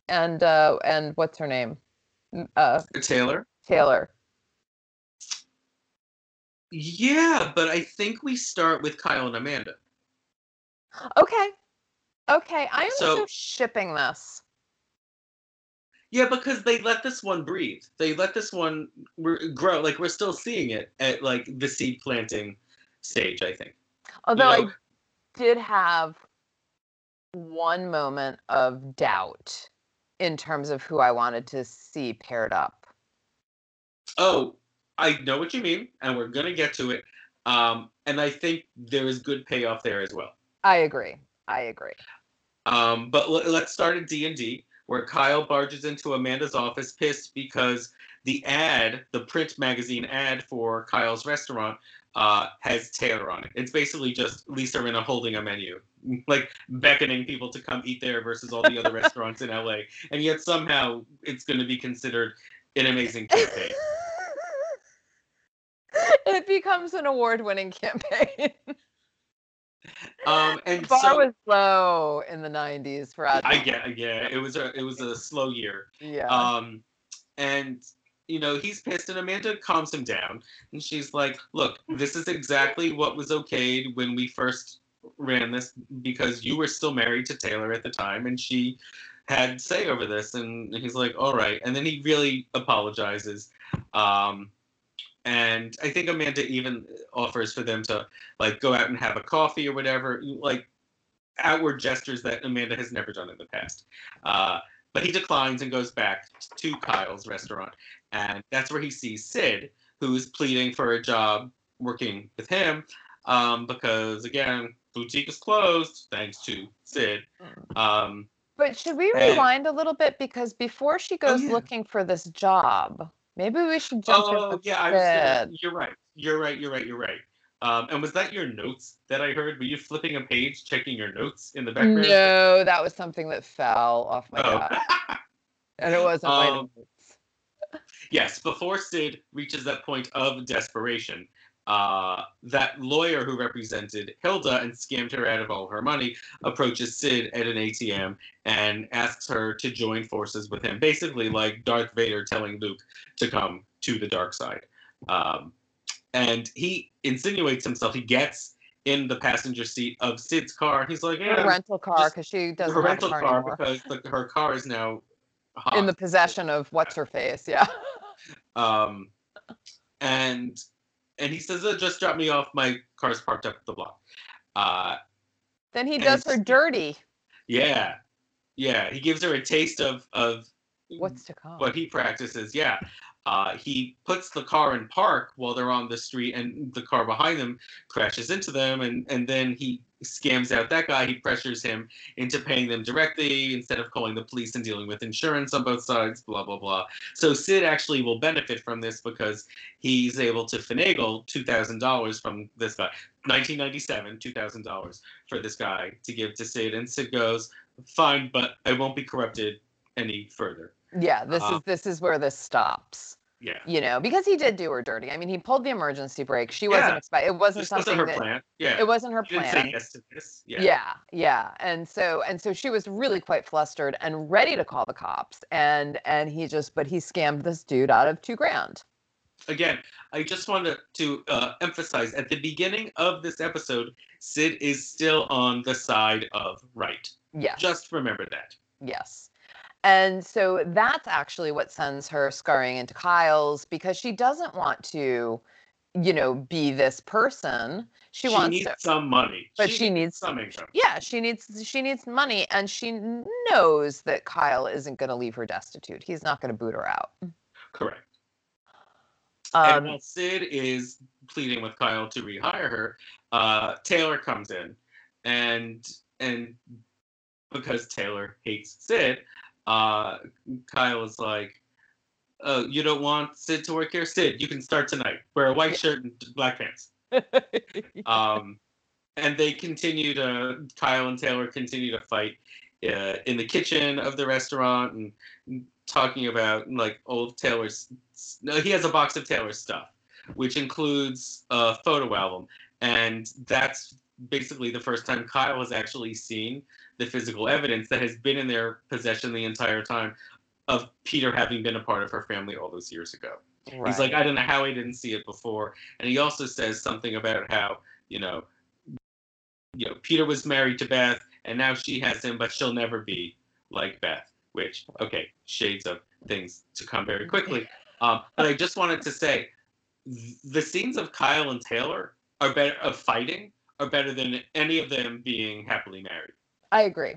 and uh and what's her name? Uh, Taylor. Taylor. Yeah, but I think we start with Kyle and Amanda. Okay. Okay, I am so, So- shipping this. Yeah, because they let this one breathe. They let this one grow. Like we're still seeing it at like the seed planting stage. I think. Although know- I did have one moment of doubt in terms of who I wanted to see paired up. Oh, I know what you mean, and we're gonna get to it. Um, and I think there is good payoff there as well. I agree. I agree. Um, but l- let's start at D and D, where Kyle barges into Amanda's office, pissed because the ad, the print magazine ad for Kyle's restaurant, uh, has Taylor on it. It's basically just Lisa Rinna holding a menu, like beckoning people to come eat there versus all the other restaurants in LA. And yet somehow it's going to be considered an amazing campaign. it becomes an award-winning campaign. Um, the and bar so was low in the 90s for ad- I get, yeah, it was a it was a slow year. Yeah. Um, and you know he's pissed, and Amanda calms him down, and she's like, "Look, this is exactly what was okayed when we first ran this because you were still married to Taylor at the time, and she had say over this." And he's like, "All right," and then he really apologizes. Um, and I think Amanda even offers for them to like go out and have a coffee or whatever, like outward gestures that Amanda has never done in the past. Uh, but he declines and goes back to Kyle's restaurant. And that's where he sees Sid, who's pleading for a job working with him. Um, because again, boutique is closed thanks to Sid. Um, But should we and- rewind a little bit because before she goes yeah. looking for this job, maybe we should jump oh yeah, I was you're right. You're right. You're right. You're right. Um, and was that your notes that I heard? Were you flipping a page, checking your notes in the background? No, that was something that fell off my Oh. desk, and it wasn't my Um, notes. Yes, before Sid reaches that point of desperation, uh, that lawyer who represented Hilda and scammed her out of all her money approaches Sid at an ATM and asks her to join forces with him. Basically, like Darth Vader telling Luke to come to the dark side. Um, and he insinuates himself. He gets in the passenger seat of Sid's car. He's like, Her "Yeah, rental car because she doesn't her have rental a car, car because the, her car is now hot. in the possession of what's her face. Yeah. um, and and he says, "Uh, "Just drop me off. My car's parked up the block." Uh, then he does her dirty. yeah, yeah. He gives her a taste of of What's to come? what he practices. Yeah, uh, he puts the car in park while they're on the street, and the car behind them crashes into them, and and then he scams out that guy. He pressures him into paying them directly instead of calling the police and dealing with insurance on both sides. Blah blah blah. So Sid actually will benefit from this because he's able to finagle two thousand dollars from this guy. 1997, two thousand dollars for this guy to give to Sid, and Sid goes, "Fine, but I won't be corrupted any further." yeah. This uh, is this is where this stops. Yeah. You know, because he did do her dirty. I mean, he pulled the emergency brake. She wasn't Yeah. expect. It wasn't This something wasn't her that. plan. Yeah. It wasn't her She didn't plan. say yes to this. Yeah. yeah yeah and so and so she was really quite flustered and ready to call the cops and and he just but he scammed this dude out of two grand Again, I just wanted to uh, emphasize at the beginning of this episode, Sid is still on the side of right. yes Just remember that. yes and so that's actually what sends her scurrying into kyle's because she doesn't want to you know be this person she, She, wants needs to some money. but she needs some income. yeah she needs she needs money and she knows that kyle isn't going to leave her destitute he's not going to boot her out Correct. and um while Sid is pleading with Kyle to rehire her, uh, Taylor comes in, and and because Taylor hates Sid, uh, Kyle is like, uh, you don't want Sid to work here? Sid, you can start tonight. Wear a white shirt and black pants. Um, and they continue to, Kyle and Taylor continue to fight uh, in the kitchen of the restaurant and talking about like old Taylor's. No, he has a box of Taylor's stuff, which includes a photo album. And that's basically the first time Kyle has actually seen the physical evidence that has been in their possession the entire time of Peter having been a part of her family all those years ago. Right. He's like, I don't know how he didn't see it before. And he also says something about how, you know, you know, Peter was married to Beth and now she has him, but she'll never be like Beth, which, okay, shades of things to come very quickly. Um, but I just wanted to say the scenes of Kyle and Taylor are better of fighting are better than any of them being happily married. I agree.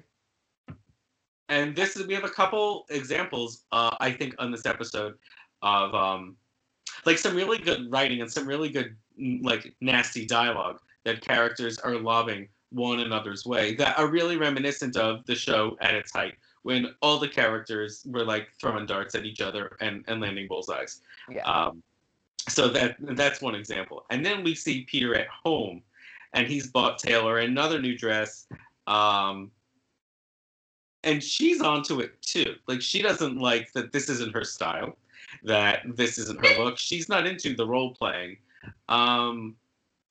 And this is we have a couple examples, uh, I think, on this episode of um, like some really good writing and some really good mm, like nasty dialogue that characters are lobbing one another's way that are really reminiscent of the show at its height when all the characters were like throwing darts at each other and, and landing bullseyes. Yeah. Um, so that that's one example. And then we see Peter at home and he's bought Taylor another new dress. Um, and she's onto it too. Like she doesn't like that this isn't her style, that this isn't her look. She's not into the role playing. Um,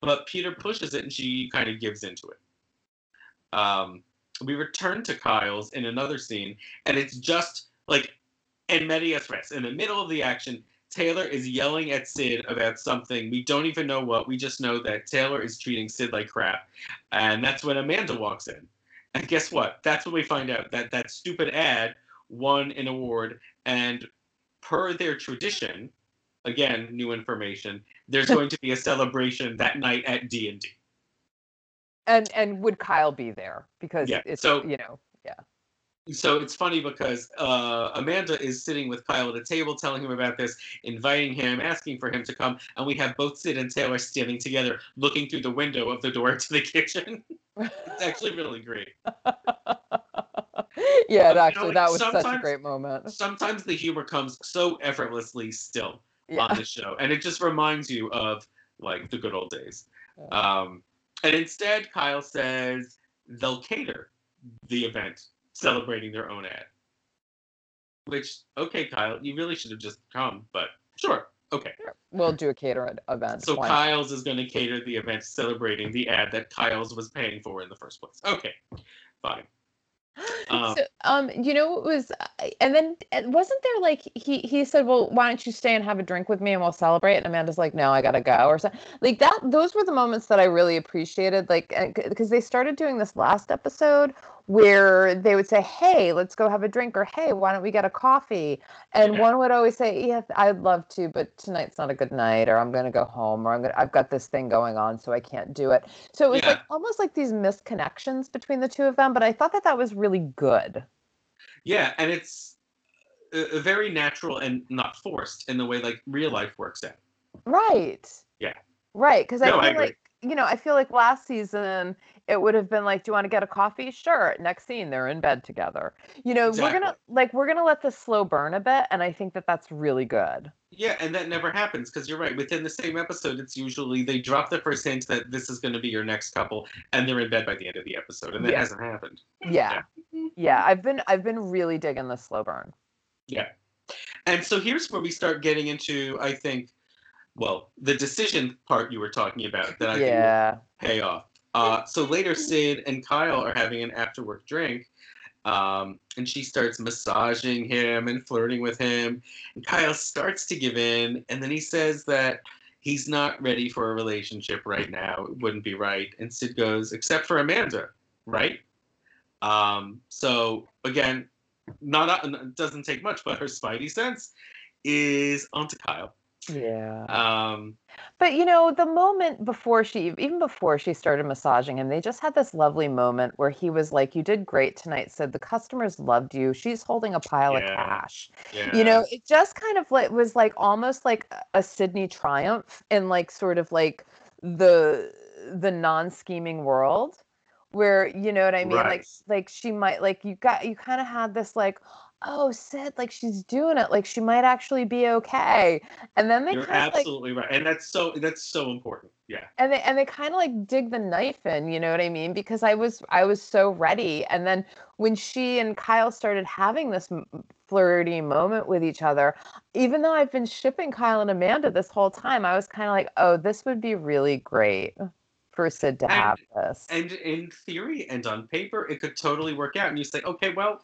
but Peter pushes it and she kind of gives into it. Um, we return to Kyle's in another scene, and it's just like in medias res, in the middle of the action, Taylor is yelling at Sid about something. We don't even know what. We just know that Taylor is treating Sid like crap. And that's when Amanda walks in. And guess what? That's when we find out that that stupid ad won an award. And per their tradition, again, new information, there's going to be a celebration that night at D&D. And and would Kyle be there? Because yeah. it's, so, you know, so it's funny because uh, Amanda is sitting with Kyle at a table, telling him about this, inviting him, asking for him to come, and we have both Sid and Taylor standing together, looking through the window of the door to the kitchen. it's actually really great. yeah, it actually, you know, that was such a great moment. Sometimes the humor comes so effortlessly still yeah. on the show, and it just reminds you of like the good old days. Yeah. Um, and instead, Kyle says they'll cater the event celebrating their own ad. Which, okay, Kyle, you really should have just come, but sure, okay. We'll do a cater event. So Why? Kyle's is going to cater the event celebrating the ad that Kyle's was paying for in the first place. Okay, fine. Um, so, um, you know, it was, and then wasn't there like he he said, well, why don't you stay and have a drink with me and we'll celebrate? And Amanda's like, no, I gotta go, or something like that. Those were the moments that I really appreciated, like, because they started doing this last episode where they would say, "Hey, let's go have a drink," or "Hey, why don't we get a coffee?" And yeah. one would always say, "Yes, I'd love to, but tonight's not a good night, or I'm going to go home, or I'm going I've got this thing going on, so I can't do it." So it was yeah. like almost like these misconnections between the two of them, but I thought that that was really good. Yeah, and it's uh, very natural and not forced in the way like real life works out. Right. Yeah. Right, because I no, feel I like you know, I feel like last season it would have been like, "Do you want to get a coffee?" Sure. Next scene, they're in bed together. You know, exactly. we're gonna like we're gonna let this slow burn a bit, and I think that that's really good. Yeah, and that never happens because you're right. Within the same episode, it's usually they drop the first hint that this is going to be your next couple, and they're in bed by the end of the episode, and that yeah. hasn't happened. Yeah. yeah, yeah. I've been I've been really digging the slow burn. Yeah, and so here's where we start getting into, I think, well, the decision part you were talking about that I yeah. pay off. Uh, so later, Sid and Kyle are having an after work drink, um, and she starts massaging him and flirting with him. And Kyle starts to give in, and then he says that he's not ready for a relationship right now. It wouldn't be right. And Sid goes, except for Amanda, right? Um, so again, not doesn't take much, but her spidey sense is onto Kyle. Yeah. Um, but you know, the moment before she, even before she started massaging him, they just had this lovely moment where he was like, "You did great tonight." Said the customers loved you. She's holding a pile yeah. of cash. Yeah. You know, it just kind of like was like almost like a Sydney triumph in like sort of like the the non-scheming world where you know what I mean? Right. Like like she might like you got you kind of had this like oh, Sid, like she's doing it, like she might actually be okay. And then they You're of like absolutely right, and that's so that's so important. Yeah. and they and they kind of like dig the knife in you know what i mean because i was i was so ready and then when she and kyle started having this flirty moment with each other even though i've been shipping kyle and amanda this whole time i was kind of like oh this would be really great for sid to And- have this And in theory and on paper, it could totally work out. And you say, okay, well,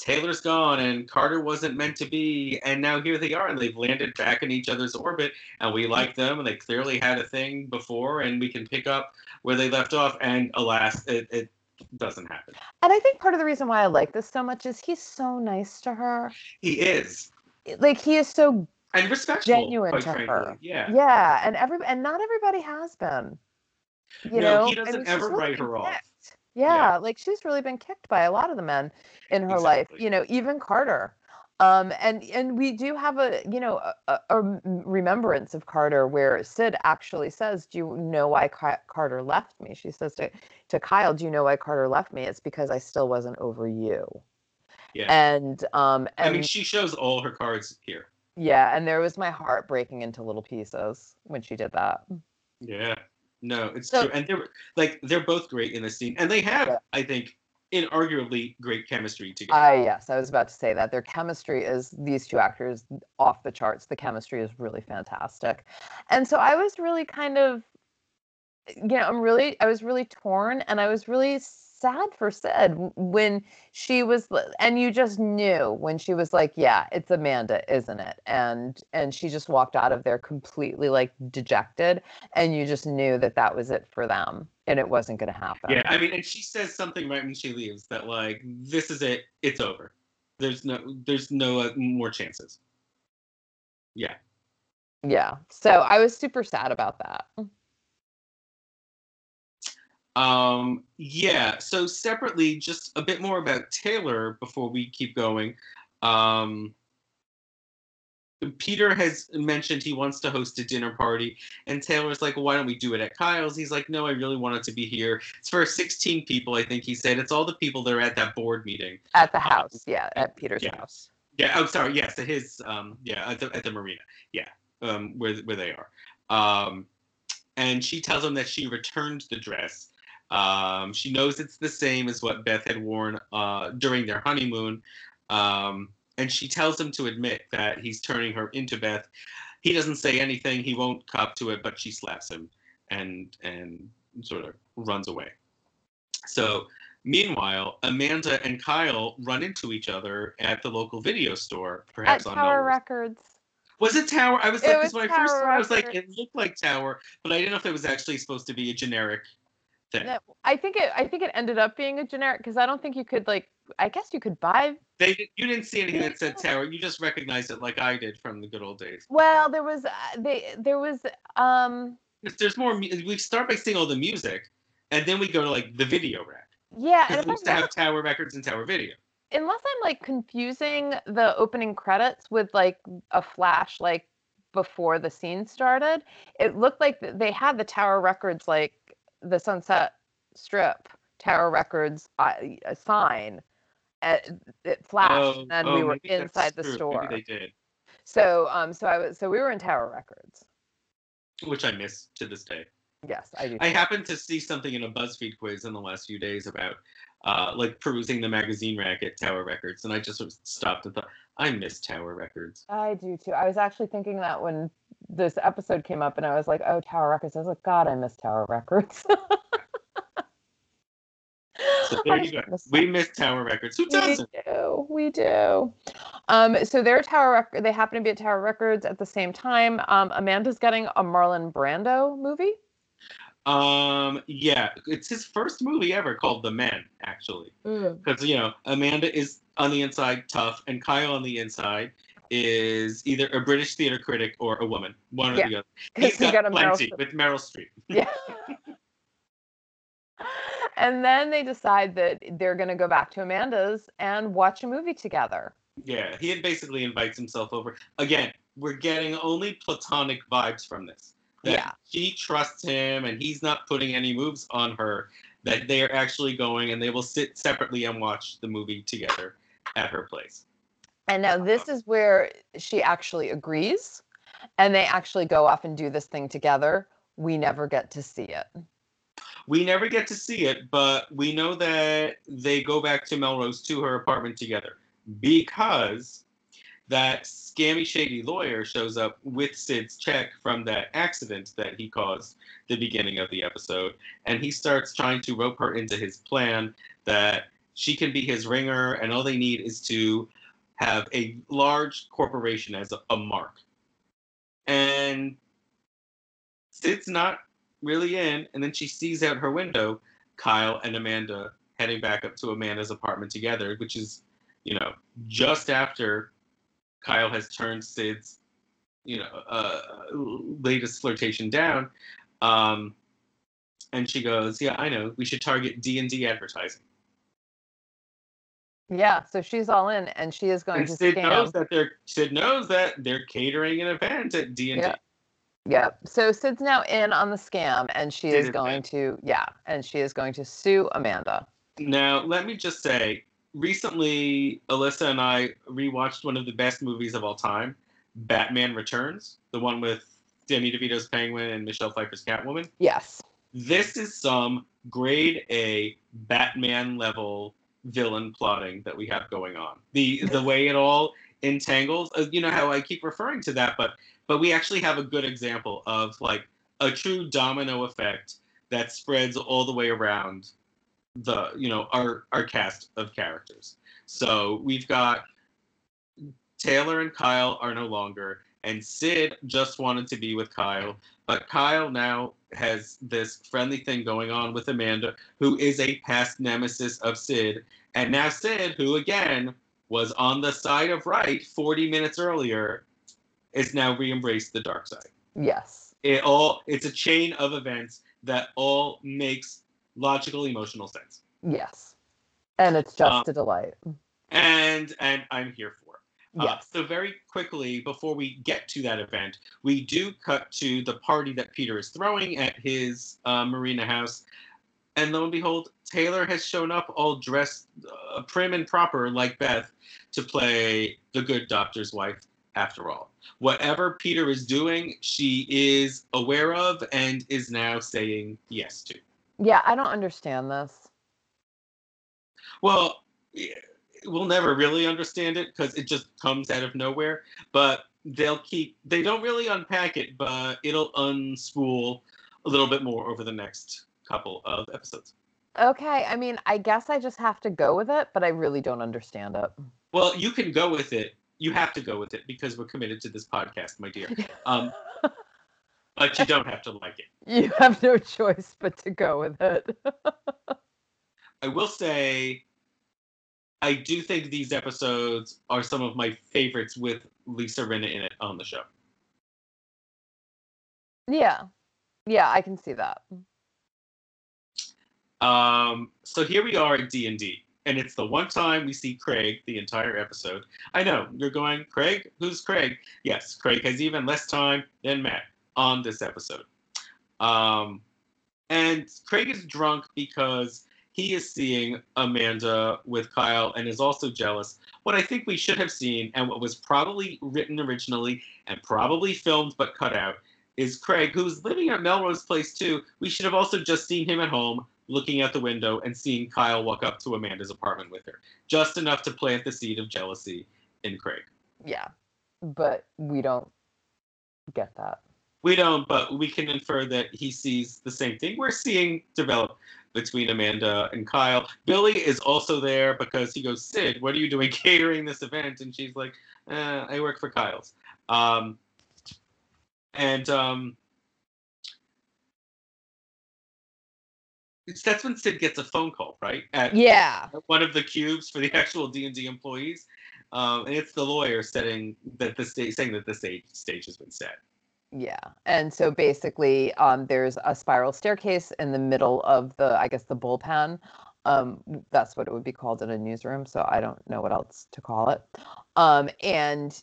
Taylor's gone and Carter wasn't meant to be, and now here they are, and they've landed back in each other's orbit, and we like them, and they clearly had a thing before, and we can pick up where they left off. And alas, it, it doesn't happen. and i think part of the reason why i like this so much is he's so nice to her He is, like he is so and respectful, Genuine to frankly. her. Yeah. yeah and every and not everybody has been you No, know he doesn't ever really write her off. Kicked. Yeah, like she's really been kicked by a lot of the men in her life. You know, even Carter. Um, and and we do have a you know a, a- remembrance of Carter where Sid actually says, "Do you know why Carter left me?" She says to to Kyle, "Do you know why Carter left me? It's because I still wasn't over you." Yeah. And um and I mean, she shows all her cards here. yeah, and there was my heart breaking into little pieces when she did that. Yeah. No, it's So- true. And they're like they're both great in this scene. And they have, Yeah. I think, inarguably great chemistry together. I yes, I was about to say that their chemistry is these two actors off the charts. The chemistry is really fantastic, and so I was really kind of, you know, I'm really I was really torn, and I was really sad for Sid when she was, and you just knew when she was like, yeah, it's Amanda, isn't it? And and she just walked out of there completely like dejected, and you just knew that that was it for them, and it wasn't going to happen. yeah, I mean, and she says something right when she leaves that like, this is it, it's over. There's no, there's no uh, more chances. Yeah. Yeah. So I was super sad about that. Um, yeah. So separately, just a bit more about Taylor before we keep going. Um, Peter has mentioned he wants to host a dinner party, and Taylor's like, well, "Why don't we do it at Kyle's?" He's like, "No, I really wanted to be here. It's for 16 people, I think he said. It's all the people that are at that board meeting." At the house, yeah, at Peter's yeah. house. Yeah. Oh, sorry. Yes, at his. Um. Yeah. At the at the marina. Yeah. Um. Where where they are. Um. And she tells him that she returned the dress. Um. She knows it's the same as what Beth had worn. Uh. During their honeymoon. Um. And she tells him to admit that he's turning her into Beth. He doesn't say anything. He won't cop to it, but she slaps him and and sort of runs away. So Meanwhile, Amanda and Kyle run into each other at the local video store, At perhaps on Tower. Records. Was it Tower? I was It like, was when I first saw it, I was like, it looked like Tower, but I didn't know if it was actually supposed to be a generic thing. No, I think it. I think it ended up being a generic because I don't think you could like. I guess you could buy. They you didn't see anything that said Tower. You just recognized it like I did from the good old days. Well, there was. Uh, they. There was. Um. There's, there's more. We start by seeing all the music, and then we go to like the video rack. Yeah, and we used to have Tower Records and Tower Video. unless I'm like confusing the opening credits with like a flash like before the scene started, it looked like they had the Tower Records like the Sunset Strip Tower Records uh, a sign. uh, It flashed, Oh, and then oh, we were inside the true. store. Maybe they did, So, um, so I was, so we were in Tower Records. which I miss to this day. Yes, I do. I happened to see something in a BuzzFeed quiz in the last few days about uh, like perusing the magazine rack at Tower Records, and I just sort of stopped and thought, I miss Tower Records. I do too. I was actually thinking that when this episode came up, and I was like, "Oh, Tower Records." I was like, "God, I miss Tower Records." So there you go. miss We miss Tower Records. Who We doesn't? do. We do. Um, so they're Tower Rec- They happen to be at Tower Records at the same time. Um, Amanda's getting a Marlon Brando movie. Um, yeah, it's his first movie ever called The Men, actually, because you know Amanda is on the inside tough, and Kyle on the inside is either a British theater critic or a woman, one or Yeah. the other. He's he got, got a Meryl plenty Streep. with Meryl Streep. Yeah. and then they decide that they're going to go back to Amanda's and watch a movie together. Yeah, he basically invites himself over. Again, we're getting only platonic vibes from this. That Yeah. She trusts him and he's not putting any moves on her. That they are actually going and they will sit separately and watch the movie together at her place. And now this is where she actually agrees and they actually go off and do this thing together. We never get to see it. We never get to see it, but we know that they go back to Melrose to her apartment together because that scammy, shady lawyer shows up with Sid's check from that accident that he caused the beginning of the episode, and he starts trying to rope her into his plan that she can be his ringer, and all they need is to have a large corporation as a, a mark. And Sid's not really in, and then she sees out her window Kyle and Amanda heading back up to Amanda's apartment together, which is, you know, just after Kyle has turned Sid's, you know, uh, latest flirtation down. Um, and she goes, "Yeah, I know. We should target D and D advertising." Yeah, so she's all in, and she is going And to Sid scam. knows that they're Sid knows that they're catering an event at D and D. Yeah. Yep. So Sid's now in on the scam, and she is going in. to yeah, and she is going to sue Amanda. Now, let me just say, recently, Alyssa and I rewatched one of the best movies of all time, Batman Returns, the one with Danny DeVito's Penguin and Michelle Pfeiffer's Catwoman. Yes. This is some grade A Batman level villain plotting that we have going on. The the way it all entangles, uh, you know how I keep referring to that, but but we actually have a good example of like a true domino effect that spreads all the way around the you know our our cast of characters. So we've got Taylor and Kyle are no longer, and Sid just wanted to be with Kyle, but Kyle now has this friendly thing going on with Amanda, who is a past nemesis of Sid, and now Sid, who again was on the side of right 40 minutes earlier, is now re-embraced the dark side Yes. it all it's a chain of events that all makes logical emotional sense Yes. And it's just Um, a delight. and and i'm here for it. Uh, Yes. so very quickly before we get to that event we do cut to the party that peter is throwing at his uh, marina house and lo and behold taylor has shown up all dressed uh, prim and proper like beth to play the good doctor's wife after all whatever peter is doing she is aware of and is now saying yes to Yeah, I don't understand this. Well, we'll never really understand it because it just comes out of nowhere. But they'll keep, they don't really unpack it, but it'll unspool a little bit more over the next couple of episodes. Okay, I mean, I guess I just have to go with it, but I really don't understand it. Well, you can go with it. You have to go with it because we're committed to this podcast, my dear. Um, but you don't have to like it. You have no choice but to go with it. I will say, I do think these episodes are some of my favorites with Lisa Rinna in it on the show. yeah. Yeah, I can see that. Um, so here we are at D and D, and it's the one time we see Craig the entire episode. I know you're going, Craig. Who's Craig? Yes, Craig has even less time than Matt on this episode. Um, and Craig is drunk because he is seeing Amanda with Kyle and is also jealous. What I think we should have seen, and what was probably written originally and probably filmed but cut out, is Craig, who's living at Melrose Place too. We should have also just seen him at home looking out the window and seeing Kyle walk up to Amanda's apartment with her. Just enough to plant the seed of jealousy in Craig. Yeah. But we don't get that. We don't, but we can infer that he sees the same thing we're seeing develop between Amanda and Kyle. Billy is also there because he goes, Sid, what are you doing catering this event? And she's like, eh, I work for Kyle's. Um, and um, that's when Sid gets a phone call, right? At Yeah. one of the cubes for the actual D and D employees, um, and it's the lawyer setting that the stage saying that the stage stage has been set. Yeah. And so basically, um, there's a spiral staircase in the middle of the, I guess, the bullpen. Um, that's what it would be called in a newsroom. So I don't know what else to call it. Um, and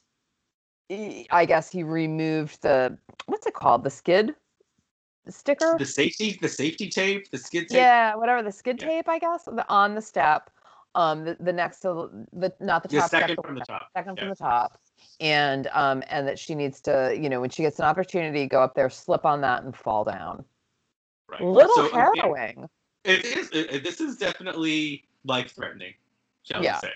he- I guess he removed the, what's it called? The skid sticker? The safety, the safety tape, the skid tape. Yeah, whatever the skid Yeah. tape, I guess, the, on the step. Um, the, the next to the not the The top, second from the top. second from the top, and um, and that she needs to, you know, when she gets an opportunity, go up there, slip on that, and fall down. Right. Little So, harrowing. It is. It, it- this is definitely life threatening, shall Yeah. we say?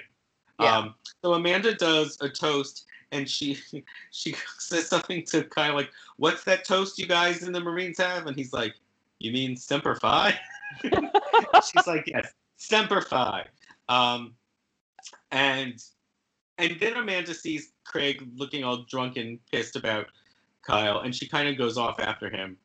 Yeah. Um, so Amanda does a toast, and she she says something to Kyle like, "What's that toast you guys in the Marines have?" And he's like, "You mean Semper Fi?" She's like, "Yes, Semper Fi." Um, and and then Amanda sees Craig looking all drunk and pissed about Kyle, and she kind of goes off after him.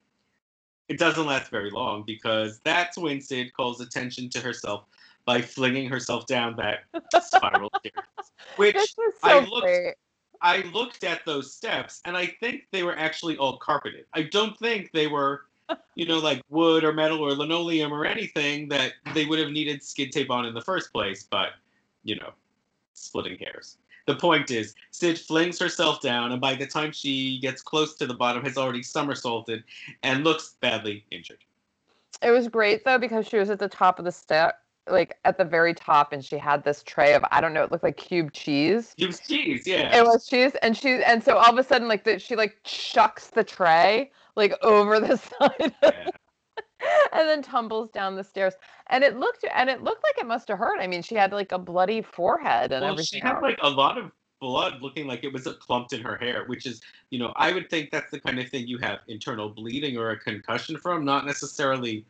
It doesn't last very long because that's when Sid calls attention to herself by flinging herself down that spiral stairs. Which was I looked- great. I looked at those steps and I think they were actually all carpeted. I don't think they were, you know, like wood or metal or linoleum or anything that they would have needed skid tape on in the first place, but, you know, splitting hairs. The point is, Sid flings herself down, and by the time she gets close to the bottom, has already somersaulted and looks badly injured. It was great though because she was at the top of the step, like at the very top, and she had this tray of I don't know, it looked like cube cheese. It was cheese, yeah. It was cheese, and she and so all of a sudden, like that, she like chucks the tray like over the side, Yeah. And then tumbles down the stairs. And it looked and it looked like it must have hurt. I mean, she had like a bloody forehead and well, everything. she had like a lot of blood looking like it was uh, clumped in her hair, which is, you know, I would think that's the kind of thing you have internal bleeding or a concussion from, not necessarily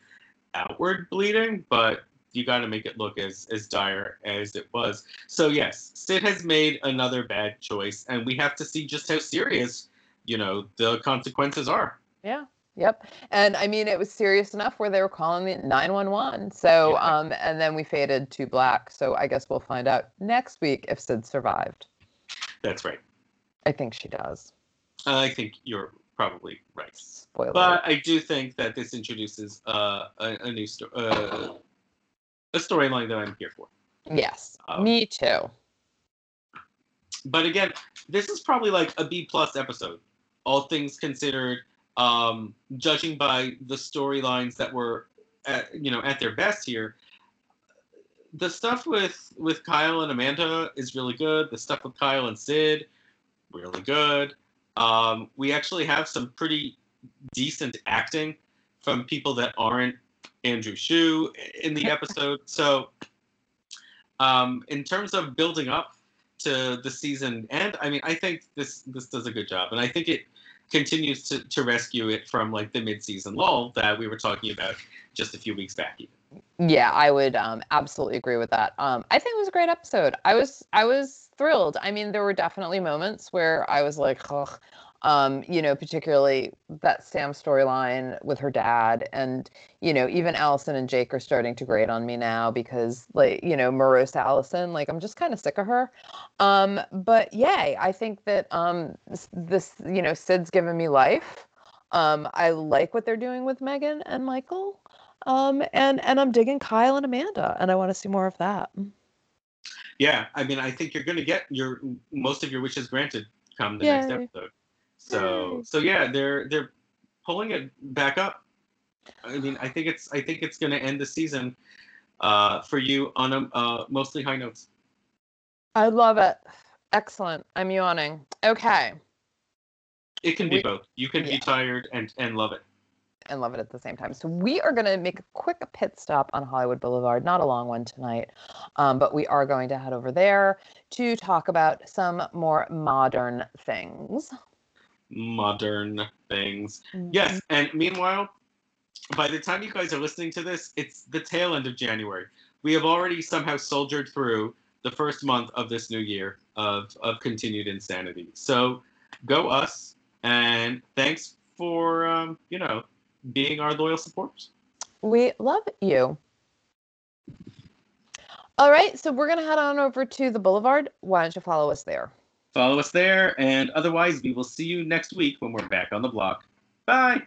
outward bleeding, but you got to make it look as as dire as it was. So yes, Sid has made another bad choice, and we have to see just how serious, you know, the consequences are. Yeah. Yep. And I mean, it was serious enough where they were calling the 911. So, Yeah. um, and then we faded to black. So I guess we'll find out next week if Sid survived. That's right. I think she does. I think you're probably right. Spoiler. But I do think that this introduces uh, a, a new story, uh, a storyline that I'm here for. yes. um, me too. But again, this is probably like a B plus episode, all things considered. Um, judging by the storylines that were, at, you know, at their best here, the stuff with with Kyle and Amanda is really good. The stuff with Kyle and Sid, really good. Um, we actually have some pretty decent acting from people that aren't Andrew Shue in the episode. So, um, in terms of building up to the season end, I mean, I think this this does a good job, and I think it continues to, to rescue it from like the mid-season lull that we were talking about just a few weeks back. Even. Yeah, I would um, absolutely agree with that. Um, I think it was a great episode. I was I was thrilled. I mean, there were definitely moments where I was like, Ugh. Um, you know, particularly that Sam storyline with her dad, and you know, even Allison and Jake are starting to grate on me now because, like, you know, morose Allison, like, I'm just kind of sick of her. Um, but yay, I think that um, this, you know, Sid's given me life. Um, I like what they're doing with Megan and Michael. Um, and and I'm digging Kyle and Amanda, and I want to see more of that. Yeah, I mean, I think you're going to get your most of your wishes granted come the next Yay. episode. So so yeah, they're they're pulling it back up. I mean, I think it's I think it's going to end the season uh, for you on a uh, mostly high notes. I love it. Excellent. I'm yawning. Okay, It can be We- both. You can yeah. be tired and and love it. and love it at the same time. So we are going to make a quick pit stop on Hollywood Boulevard. Not a long one tonight, um, but we are going to head over there to talk about some more modern things. Modern things. Yes, and meanwhile, by the time you guys are listening to this, it's the tail end of January. We have already somehow soldiered through the first month of this new year of, of continued insanity. So go us, and thanks for, um, you know, being our loyal supporters. We love you. All right, so we're going to head on over to the Boulevard. Why don't you follow us there? Follow us there, and otherwise, we will see you next week when we're back on the block. Bye.